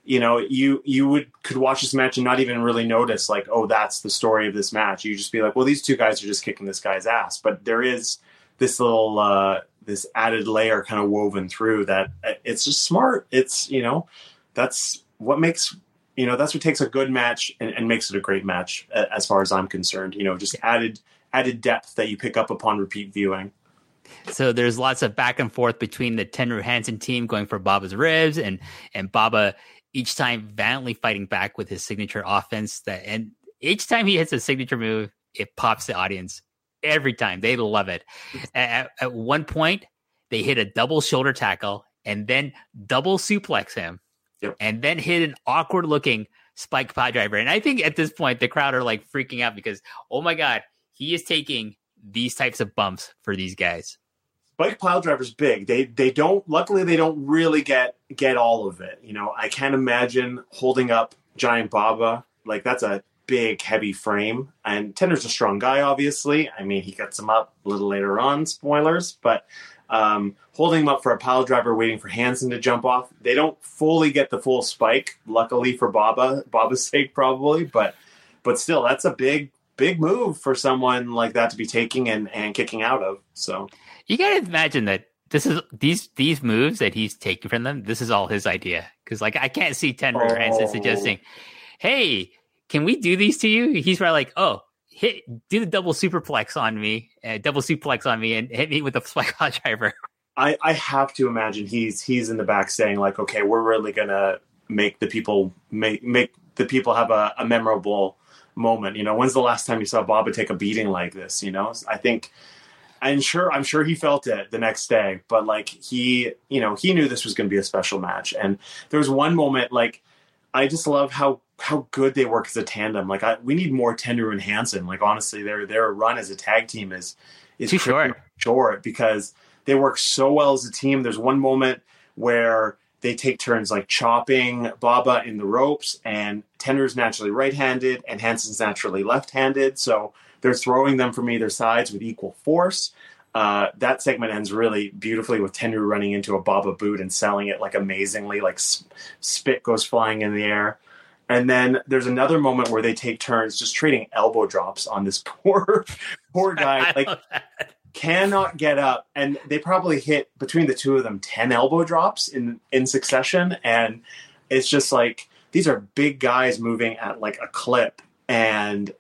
you know you you would could watch this match and not even really notice like oh that's the story of this match. You just be like well these two guys are just kicking this guy's ass. But there is this little uh this added layer kind of woven through that uh, it's just smart. It's you know that's what makes you know that's what takes a good match and, and, makes it a great match as far as i'm concerned you know just added added depth that you pick up upon repeat viewing. So there's lots of back and forth between the Tenryu Hansen team going for Baba's ribs and and Baba each time valiantly fighting back with his signature offense that and each time he hits a signature move it pops the audience every time they love it at, at one point they hit a double shoulder tackle and then double suplex him Yep. And then hit an awkward looking spike pile driver. And I think at this point, the crowd are like freaking out because, oh my God, he is taking these types of bumps for these guys. Spike pile driver's big. They they don't luckily they don't really get get all of it. You know, I can't imagine holding up Giant Baba. Like that's a big heavy frame. And Tender's a strong guy, obviously. I mean he gets him up a little later on, spoilers, but um, holding him up for a pile driver, waiting for Hansen to jump off. They don't fully get the full spike, luckily for Baba, Baba's sake, probably, but but still, that's a big big move for someone like that to be taking and, and kicking out of. So you got to imagine that this is these these moves that he's taking from them. This is all his idea because like I can't see Ten oh. Hansen suggesting, "Hey, can we do these to you?" He's probably like, "Oh, hit do the double superplex on me, uh, double suplex on me, and hit me with a spike driver. I, I have to imagine he's he's in the back saying like, okay, we're really gonna make the people make make the people have a, a memorable moment. You know, when's the last time you saw Baba take a beating like this? You know, I think I'm sure I'm sure he felt it the next day, but like he, you know, he knew this was going to be a special match. And there was one moment like I just love how how good they work as a tandem. Like I, we need more Tender and Hansen. Like honestly, their their run as a tag team is is too short. short because they work so well as a team. There's one moment where they take turns like chopping Baba in the ropes, and Tenryu's naturally right-handed, and Hansen's naturally left-handed. So they're throwing them from either sides with equal force. Uh, that segment ends really beautifully with Tenryu running into a Baba boot and selling it like amazingly, like spit goes flying in the air. And then there's another moment where they take turns just trading elbow drops on this poor, poor guy. like cannot get up, and they probably hit between the two of them ten elbow drops in in succession, and it's just like these are big guys moving at like a clip, and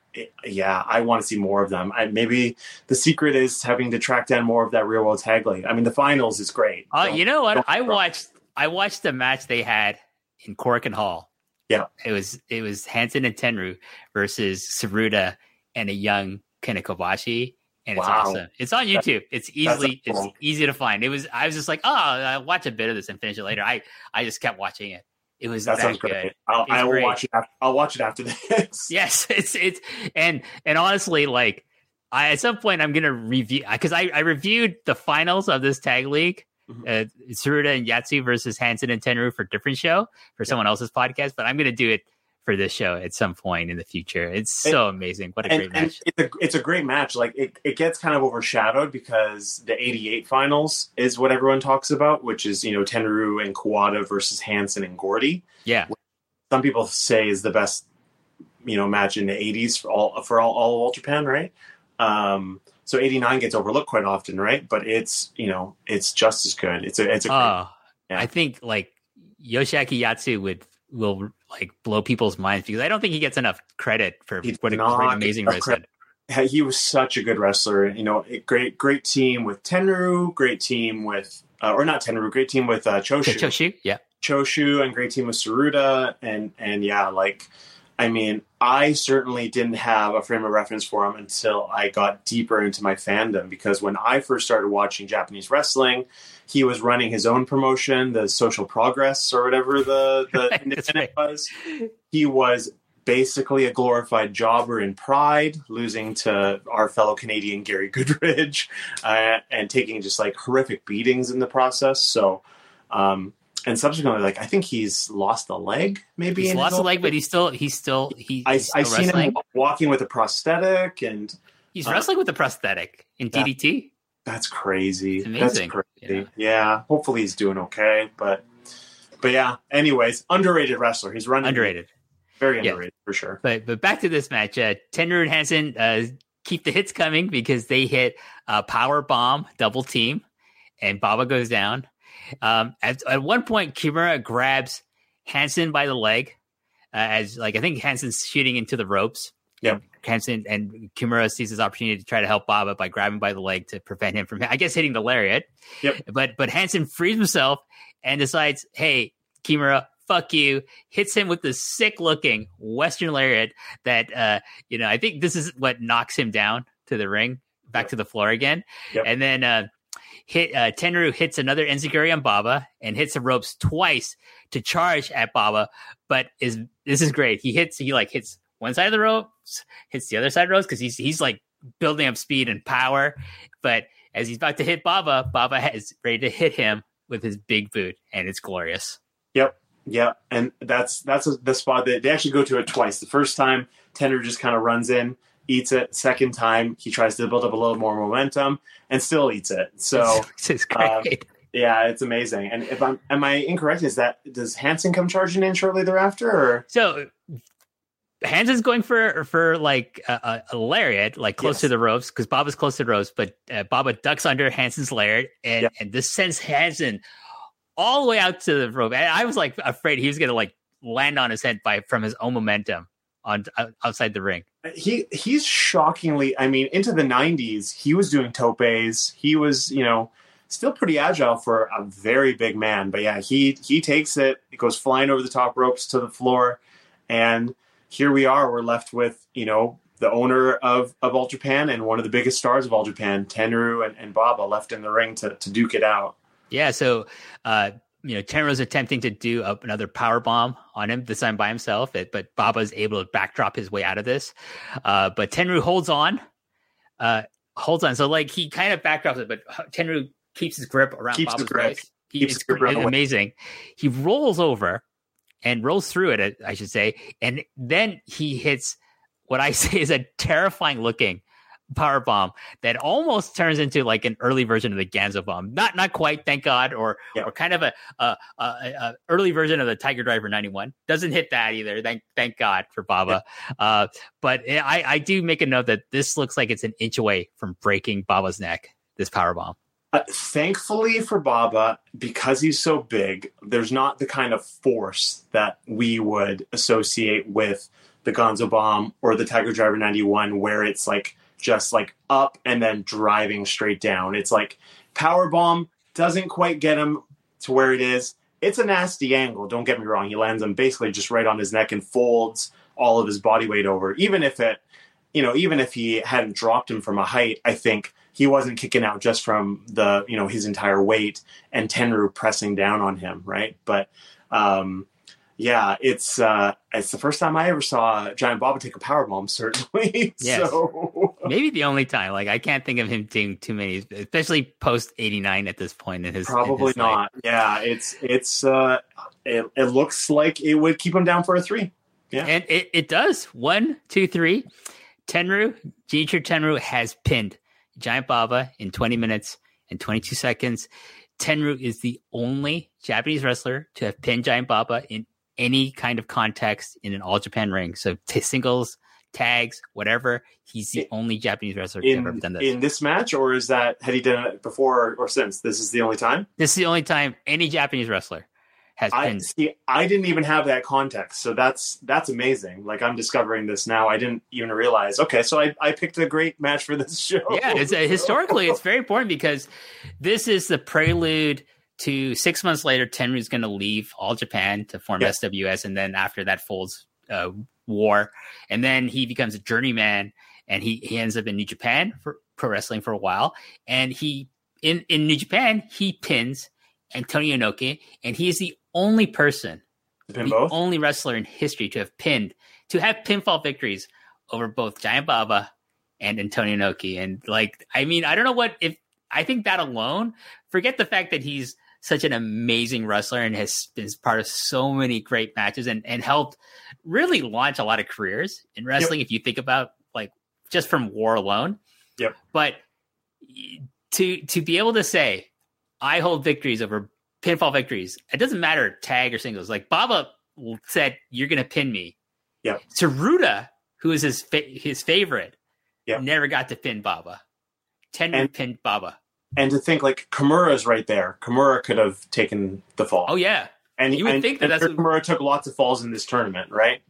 yeah, I want to see more of them. I, maybe the secret is having to track down more of that real world tag league. I mean, the finals is great. Uh, oh, Don't- you know what? I watched I watched the match they had in Korakuen Hall. Yeah. It was it was Hansen and Tenryu versus Tsuruta and a young Kenta Kobashi. And it's Wow. awesome. It's on YouTube. It's easily it's easy to find. It was I was just like, oh, I'll watch a bit of this and finish it later. I I just kept watching it. It was that that, sounds good. great. I'll, I will great. watch it. After, I'll watch it after this. Yes, it's it's and and honestly, like I at some point I'm gonna review because I I reviewed the finals of this tag league, Mhm. uh, and Yatsu versus Hansen and Tenryu for a different show for someone else's podcast, but I'm gonna do it for this show at some point in the future. It's so amazing. What a and, great match! it's a it's a great match. Like it, it gets kind of overshadowed because the '88 finals is what everyone talks about, which is you know Tenryu and Kawada versus Hansen and Gordy. Yeah, Some people say is the best you know match in the '80s for all for all, all of all Japan, right? Um, so '89 gets overlooked quite often, right? But it's you know it's just as good. It's a it's a great, oh, yeah. I think like Yoshiaki Yatsu would will like blow people's minds because I don't think he gets enough credit for He what a does not great, amazing wrestler. he was such a good wrestler. You know, a great great team with Tenryu, great team with uh, or not Tenryu, great team with uh, Choshu. Choshu, yeah. Choshu and great team with Tsuruta and and yeah, like I mean, I certainly didn't have a frame of reference for him until I got deeper into my fandom because when I first started watching Japanese wrestling, he was running his own promotion, the Social Progress or whatever the the independent right. was. He was basically a glorified jobber in Pride, losing to our fellow Canadian Gary Goodridge, uh, and taking just like horrific beatings in the process. So, um, and subsequently, like I think he's lost a leg, maybe. He's lost a leg, but he's still he's still he, I, seen him walking with a prosthetic, and He's uh, wrestling with a prosthetic in yeah. DDT. that's crazy. It's amazing, That's crazy. yeah. Yeah. hopefully he's doing okay, but. But yeah, anyways, underrated wrestler. He's running Underrated. very Yeah. underrated for sure. But but back to this match. Uh, Tenryu and Hansen uh, keep the hits coming because they hit a power bomb double team, and Baba goes down. Um, at, at one point, Kimura grabs Hansen by the leg uh, as like I think Hansen's shooting into the ropes. Yeah, Hansen and Kimura sees his opportunity to try to help Baba by grabbing by the leg to prevent him from, I guess, hitting the lariat. Yep. But but Hansen frees himself and decides, hey, Kimura, fuck you. Hits him with this sick looking Western lariat that uh, you know, I think this is what knocks him down to the ring, back Yep. to the floor again. Yep. And then uh hit uh Tenryu hits another Enziguri on Baba and hits the ropes twice to charge at Baba, but is this is great. He hits he like hits one side of the ropes, hits the other side of the ropes because he's he's like building up speed and power. But as he's about to hit Baba, Baba is ready to hit him with his big boot, and it's glorious. Yep, yep, and that's that's the spot that they actually go to it twice. The first time, Tender just kind of runs in, eats it. Second time, he tries to build up a little more momentum and still eats it. So this is uh, yeah, it's amazing. And if I'm am I incorrect? Is that does Hansen come charging in shortly thereafter? Or So Hansen's going for for like a, a, a lariat, like close Yes. to the ropes, because Baba's close to the ropes, but uh, Baba ducks under Hansen's lariat, and Yeah. and this sends Hansen all the way out to the rope. And I was like afraid he was gonna like land on his head by from his own momentum on outside the ring. he he's shockingly. I mean, into the '90s, he was doing topes. He was, you know. Still pretty agile for a very big man, but yeah, he he takes it. It goes flying over the top ropes to the floor, and here we are. We're left with you know the owner of of All Japan and one of the biggest stars of All Japan, Tenryu and, and Baba, left in the ring to to duke it out. Yeah, so uh, you know, Tenryu's attempting to do up another power bomb on him this time by himself, it, but Baba's able to backdrop his way out of this. Uh, but Tenryu holds on, uh, holds on. So like he kind of backdrops it, but Tenryu keeps his grip around Keeps Baba's grip. waist. He, Keeps grip around the waist. amazing. He rolls over and rolls through it, I should say, and then he hits what I say is a terrifying looking power bomb that almost turns into like an early version of the Ganso bomb. Not not quite, thank God, or Yeah. or kind of a, a, a, a early version of the Tiger Driver 91. Doesn't hit that either. Thank thank God for Baba. Uh, but I I do make a note that this looks like it's an inch away from breaking Baba's neck. this power bomb. Uh, thankfully for Baba, because he's so big, there's not the kind of force that we would associate with the Ganso Bomb or the Tiger Driver 91, where it's like just like up and then driving straight down. It's like Power Bomb doesn't quite get him to where it is. It's a nasty angle, don't get me wrong. He lands him basically just right on his neck and folds all of his body weight over. Even if it, you know, even if he hadn't dropped him from a height, I think he wasn't kicking out just from the you know his entire weight and Tenryu pressing down on him, right? But um, yeah, it's uh, it's the first time I ever saw Giant Baba take a power bomb. Certainly, Yes. so Maybe the only time. Like I can't think of him doing too many, especially post eighty nine at this point in his in probably his life. not. Yeah, it's it's uh, it, it looks like it would keep him down for a three. Yeah. And it, it does. One, two, three. Tenryu, Genichiro Tenryu has pinned Giant Baba in 20 minutes and 22 seconds. Tenryu is the only Japanese wrestler to have pinned Giant Baba in any kind of context in an All Japan ring. So t- singles, tags, whatever. He's the In- only Japanese wrestler have ever In, done this. in this match, or is that had he done it before or, or since? This is the only time. this is the only time any Japanese wrestler has I pinned. see. I didn't even have that context, so that's that's amazing. Like I'm discovering this now. I didn't even realize. Okay, so I, I picked a great match for this show. Yeah, it's uh, historically it's very important because this is the prelude to six months later. Tenryu's going to leave all Japan to form. SWS, and then after that folds uh, War, and then he becomes a journeyman, and he he ends up in New Japan for pro wrestling for a while, and he in in New Japan he pins Antonio Inoki, and he is the only person the both. only wrestler in history to have pinned to have pinfall victories over both Giant Baba and Antonio Inoki. And like, I mean, I don't know what if I think that alone. Forget the fact that he's such an amazing wrestler and has been part of so many great matches and and helped really launch a lot of careers in wrestling. If you think about like just from War alone. Yep. But to to be able to say I hold victories over pinfall victories. It doesn't matter tag or singles. Like Baba said, you're going to pin me. Yeah. Tsuruta, who is his fa- his favorite, Yeah. never got to pin Baba. And- pinned Baba. And to think like Kimura's right there. Kimura could have taken the fall. Oh yeah, and you would and, think that that's what- Kimura took lots of falls in this tournament, right?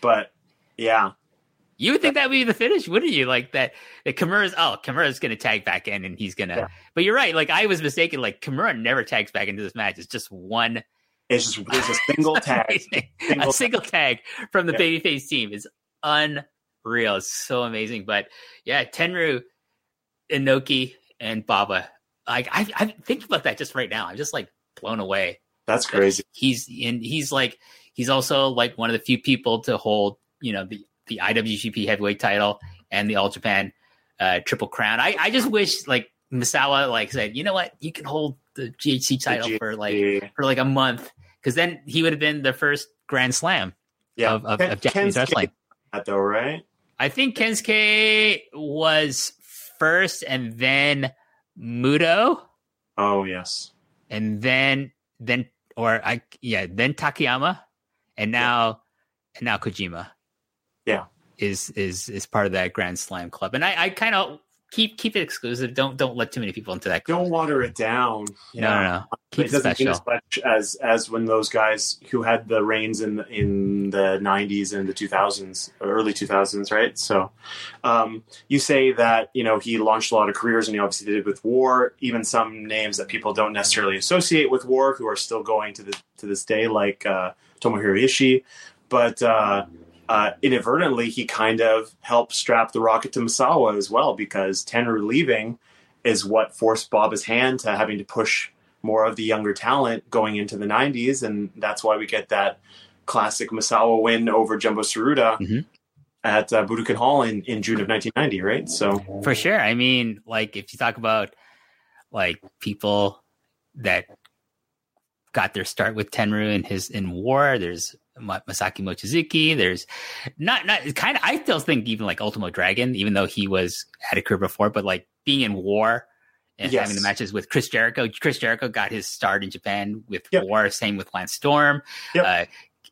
But yeah, you would think that would be the finish, wouldn't you? Like that. That Kimura's oh Kimura's going to tag back in and he's going to. Yeah. But you're right. Like I was mistaken. Like Kimura never tags back into this match. It's just one it's just there's a single tag. Single a single tag from the Yeah. babyface team is unreal. It's so amazing. But yeah, Tenryu, Inoki, and Baba. Like I, I think about that just right now. I'm just like blown away. That's crazy. He's and he's like he's also like one of the few people to hold you know the the IWGP Heavyweight title and the All Japan uh, Triple Crown. I I just wish like Misawa like said, you know what, you can hold the GHC title for like for like a month because then he would have been the first Grand Slam yeah, of, of, Ken- of Japanese Kensuke wrestling. that though, right? I think Kensuke was first, and then Muto, Oh yes, and then then or I yeah then Takayama, and now and now Kojima. Yeah. is is is part of that Grand Slam club, and I I kind of keep keep it exclusive. Don't don't let too many people into that. don't water it down. No, no, no. Keep it doesn't mean special. as much as as when those guys who had the reigns in the, in the 90s and the 2000s early 2000s right so um, you say that you know he launched a lot of careers and he obviously did it with war even some names that people don't necessarily associate with war who are still going to this to this day like uh, Tomohiro Ishii but uh, uh, inadvertently he kind of helped strap the rocket to Misawa as well because Tenryu leaving is what forced Baba's hand to having to push more of the younger talent going into the 90s and that's why we get that classic Misawa win over Jumbo Tsuruta Mhm. at uh, Budokan Hall in, in June of 1990 right so For sure. I mean, like if you talk about like people that got their start with Tenryu in his in war, there's Masaki Mochizuki. There's not not kind of. I still think even like Ultimo Dragon, even though he was had a career before, but like being in war and Yes. having the matches with Chris Jericho. Chris Jericho got his start in Japan with Yep. war. Same with Lance Storm. Yep. Uh,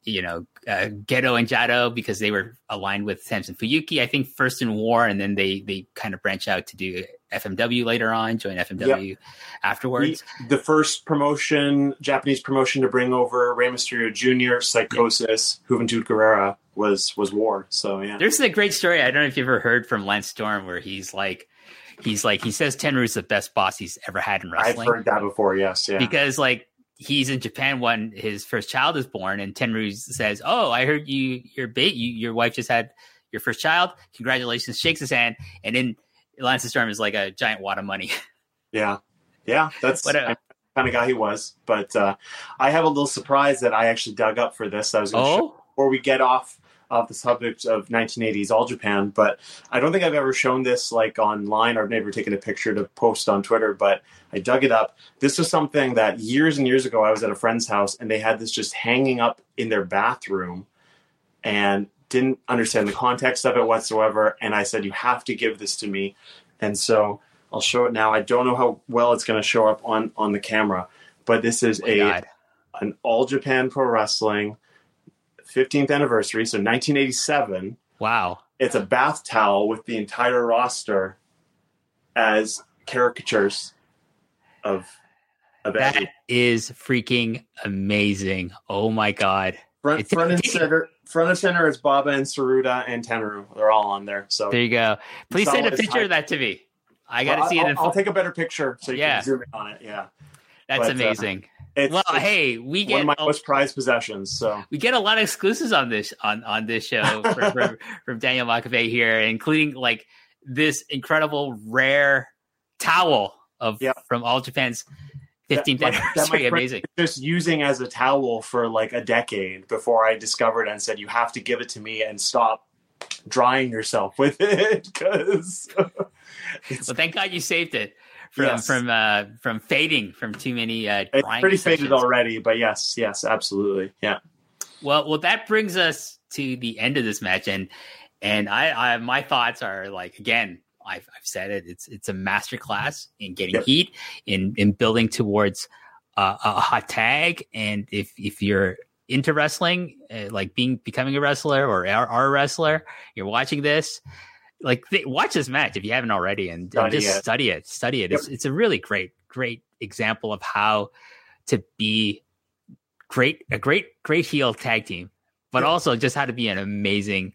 you know, uh, Gedo and Jado because they were aligned with Samson Fuyuki. I think first in war, and then they they kind of branch out to do FMW later on, joined FMW afterwards. The, the first promotion, Japanese promotion to bring over Rey Mysterio Jr., Psicosis, Juventud Guerrera was was War. So yeah, There's a great story. I don't know if you've ever heard from Lance Storm where he's like, he's like, he says Tenryu's the best boss he's ever had in wrestling. I've heard that before. Yes, yeah. because like he's in Japan when his first child is born, and Tenryu says, "Oh, I heard you, your bait, you, your wife just had your first child. Congratulations!" Shakes his hand, and then Lance Storm is like a giant wad of money. Yeah, yeah, that's What a- the kind of guy he was. But uh, I have a little surprise that I actually dug up for this. I was going to show oh, before we get off off the subject of 1980s All Japan, but I don't think I've ever shown this like online or I've never taken a picture to post on Twitter. But I dug it up. This was something that years and years ago I was at a friend's house and they had this just hanging up in their bathroom, and didn't understand the context of it whatsoever. And I said, "You have to give this to me," and so. I'll show it now. I don't know how well it's going to show up on on the camera, but this is oh my a God. an All Japan Pro Wrestling 15th anniversary, so 1987. wow, It's a bath towel with the entire roster as caricatures of of that Eddie. is freaking amazing. Oh my God, Front, front and center, front and center is Baba and Tsuruta and Tenryu. They're all on there. So there you go. Please send a picture of that to me. I got to Well, see it. I'll, In, I'll take a better picture so you Yeah. can zoom in on it. Yeah, that's but, uh, amazing. it's, well, it's hey, we get one of my a- most prized possessions. So we get a lot of exclusives on this on on this show from, from, from Daniel Makabe here, including like this incredible rare towel of Yep. from All Japan's 15th That- that- that Amazing. just using as a towel for like a decade before I discovered and said, "You have to give it to me and stop drying yourself with it because Well, thank God you saved it from Yes. from uh, from fading from too many uh, it's pretty faded already." But yes, yes, absolutely, yeah. Well, well, that brings us to the end of this match, and and I, I my thoughts are like again, I've, I've said it. It's it's a masterclass in getting Yep. heat, in in building towards uh, a hot tag, and if if you're into wrestling, uh, like being becoming a wrestler or are, are a wrestler, you're watching this. Like th- watch this match if you haven't already, and, and just it. study it. Study it. Yep. It's it's a really great great example of how to be great a great great heel tag team, but Yeah. also just how to be an amazing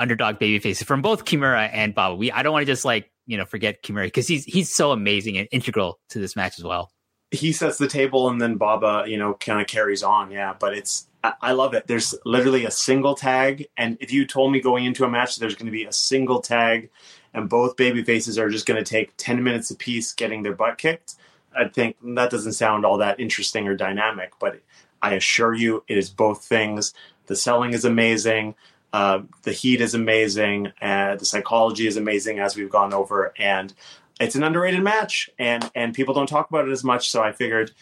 underdog babyface from both Kimura and Baba. We I don't want to just like you know forget Kimura because he's he's so amazing and integral to this match as well. He sets the table and then Baba, you know, kind of carries on. Yeah, but it's I, I love it. There's literally a single tag, and if you told me going into a match there's going to be a single tag, and both baby faces are just going to take ten minutes apiece getting their butt kicked, I think that doesn't sound all that interesting or dynamic. But I assure you, it is both things. The selling is amazing. Uh, the heat is amazing. Uh, the psychology is amazing, as we've gone over, and it's an underrated match, and and people don't talk about it as much. So I figured,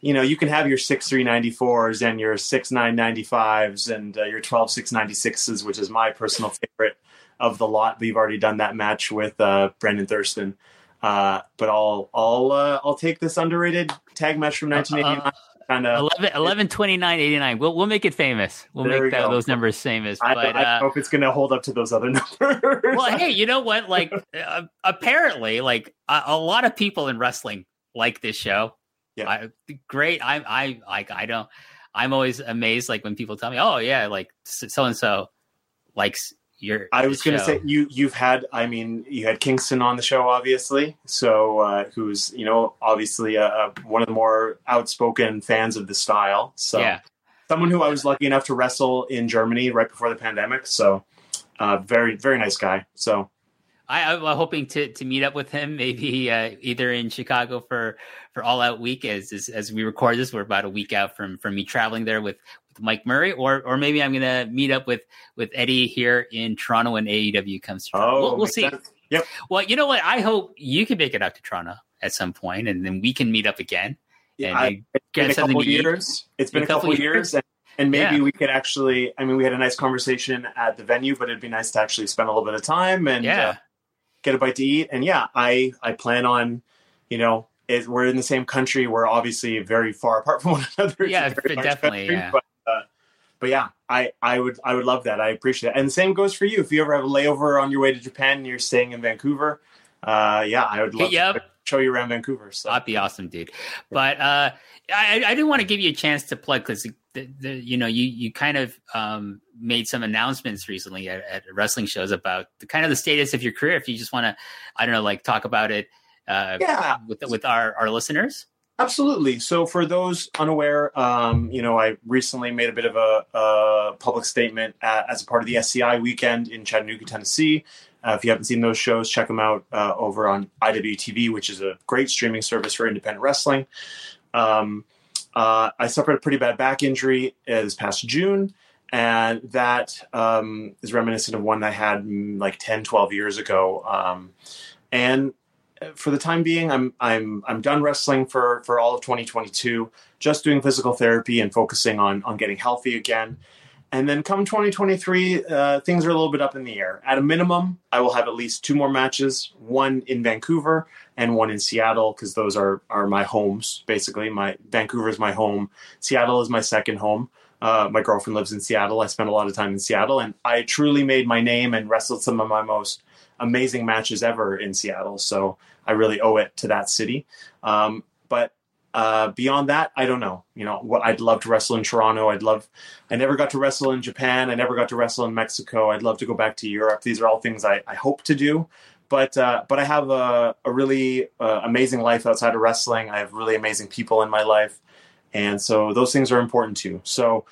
you know, you can have your six three ninety fours and your six nine ninety fives and uh, your twelve six ninety sixes, which is my personal favorite of the lot. We've already done that match with uh, Brendan Thurston. Uh, but I'll I'll uh, I'll take this underrated tag match from 1989. Kind of 11, 11 29 89 we'll, we'll make it famous. We'll There make that, those numbers famous I, but I uh, don't it's going to hold up to those other numbers. well hey you know what? Like uh, apparently like a, a lot of people in wrestling like this show. Yeah. I, great. I i like i don't i'm always amazed like when people tell me oh yeah like so and so likes your I was going to say you you've had I mean you had Kingston on the show obviously. So uh, who's you know obviously a, a, one of the more outspoken fans of the style. So yeah. someone who I was lucky enough to wrestle in Germany right before the pandemic. So uh, very very nice guy. So I, I'm hoping to to meet up with him maybe uh, either in Chicago for for All Out Week as, as as we record this. We're about a week out from from me traveling there with Mike Murray, or or maybe I'm gonna meet up with with Eddie here in Toronto when AEW comes. To Toronto. oh we'll, we'll see. sense. yep Well, you know what? I hope you can make it out to Toronto at some point, and then we can meet up again and I- it's been get a couple years it's been A couple, couple years, and, and maybe Yeah. we could actually I mean we had a nice conversation at the venue but it'd be nice to actually spend a little bit of time and Yeah. uh, get a bite to eat. And yeah, I I plan on, you know, it, we're in the same country. We're obviously very far apart from one another. Yeah, definitely, country, yeah. But, but yeah, I I would I would love that. I appreciate it. And the same goes for you. If you ever have a layover on your way to Japan and you're staying in Vancouver. uh, yeah, I would love yep. to show you around Vancouver. So that'd be awesome, dude. But uh, I, I didn't want to give you a chance to plug because the, the, you know you you kind of um, made some announcements recently at, at, wrestling shows about the kind of the status of your career. If you just want to, I don't know, like talk about it, uh, yeah, with with our our listeners. Absolutely. So, for those unaware, um, you know, I recently made a bit of a, a public statement at, as a part of the SCI weekend in Chattanooga, Tennessee. Uh, if you haven't seen those shows, check them out uh, over on IWTV, which is a great streaming service for independent wrestling. Um, uh, I suffered a pretty bad back injury this past June, and that um, is reminiscent of one I had mm, like 10, 12 years ago. Um, and for the time being, I'm I'm I'm done wrestling for for all of 2022. Just doing physical therapy and focusing on on getting healthy again. And then come 2023, uh, things are a little bit up in the air. At a minimum, I will have at least two more matches: one in Vancouver and one in Seattle, because those are are my homes. Basically, my Vancouver is my home. Seattle is my second home. Uh, my girlfriend lives in Seattle. I spent a lot of time in Seattle, and I truly made my name and wrestled some of my most amazing matches ever in Seattle. So I really owe it to that city. Um, but uh, beyond that, I don't know. You know, I'd love to wrestle in Toronto. I'd love. I never got to wrestle in Japan. I never got to wrestle in Mexico. I'd love to go back to Europe. These are all things I, I hope to do. But uh, but I have a, a really uh, amazing life outside of wrestling. I have really amazing people in my life, and so those things are important too. So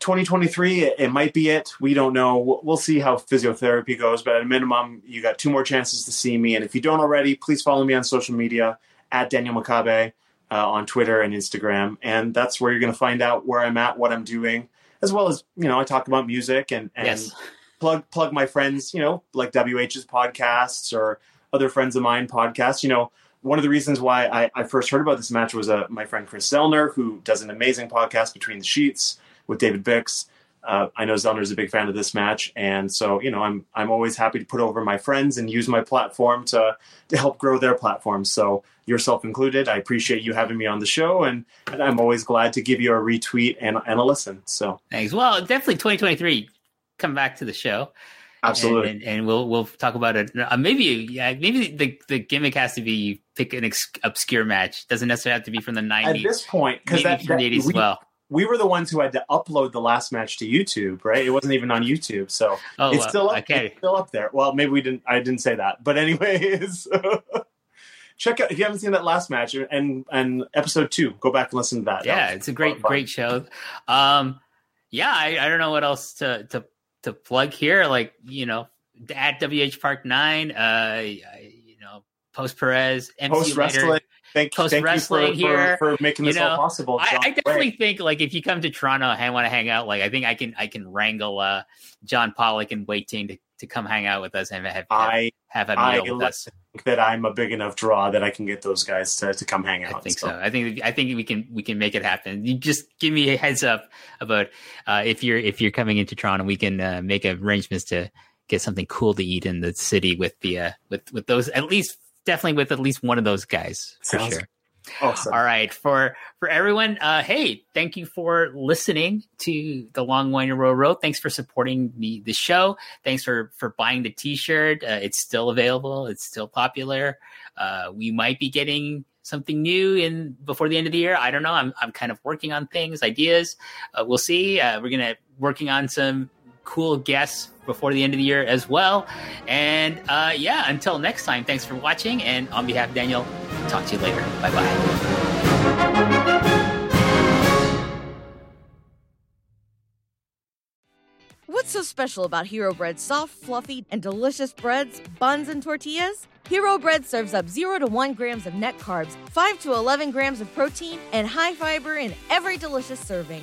2023, it, might be it. We don't know. We'll, see how physiotherapy goes, but at a minimum, you got two more chances to see me. And if you don't already, please follow me on social media at Daniel Makabe uh, on Twitter and Instagram. And that's where you're going to find out where I'm at, what I'm doing, as well as, you know, I talk about music and, and yes. plug, plug my friends, you know, like WH's podcasts or other friends of mine podcasts. You know, one of the reasons why I, I first heard about this match was uh, my friend Chris Zellner, who does an amazing podcast between the sheets with David Bix. Uh, I know Zellner is a big fan of this match, and so you know I'm I'm always happy to put over my friends and use my platform to to help grow their platforms. So yourself included, I appreciate you having me on the show, and, and I'm always glad to give you a retweet and and a listen. So thanks. Well, definitely 2023. Come back to the show. Absolutely, and, and, and, we'll we'll talk about it. Uh, maybe yeah, maybe the the gimmick has to be you pick an ex- obscure match. Doesn't necessarily have to be from the 90s. At this point, because that, from the 80s we, as well we were the ones who had to upload the last match to YouTube, right? It wasn't even on YouTube, so oh, it's still up, okay. it's still up there. Well, maybe we didn't. I didn't say that, but anyways, check out if you haven't seen that last match and and episode two, go back and listen to that. Yeah, that it's a great great show. Um, yeah, I, I don't know what else to to to plug here. Like you know, at WH Park Nine, uh, you know, post Perez, MC post wrestling thank, post thank wrestling you for, here for, for, making this you know, all possible. I, I, definitely think like if you come to Toronto and want to hang out, like I think I can I can wrangle uh, John Pollock and Wai Ting to, to come hang out with us and have have, I, have a meal I with us. Think That I'm a big enough draw that I can get those guys to, to come hang out. I think so. so. I think I think we can we can make it happen. You just give me a heads up about uh, if you're if you're coming into Toronto, we can uh, make arrangements to get something cool to eat in the city with the uh, with with those at least definitely with at least one of those guys for Sounds sure. Awesome. All right, for for everyone, uh, hey, thank you for listening to the Long Winding Road. Road. Thanks for supporting the the show. Thanks for for buying the T-shirt. Uh, it's still available. It's still popular. Uh, we might be getting something new in before the end of the year. I don't know. I'm I'm kind of working on things, ideas. Uh, we'll see. Uh, we're gonna working on some cool guests before the end of the year as well. And uh, yeah, until next time, thanks for watching. And on behalf of Daniel, talk to you later. Bye bye. What's so special about Hero Bread's soft, fluffy, and delicious breads, buns, and tortillas? Hero Bread serves up 0 to 1 grams of net carbs, 5 to 11 grams of protein, and high fiber in every delicious serving.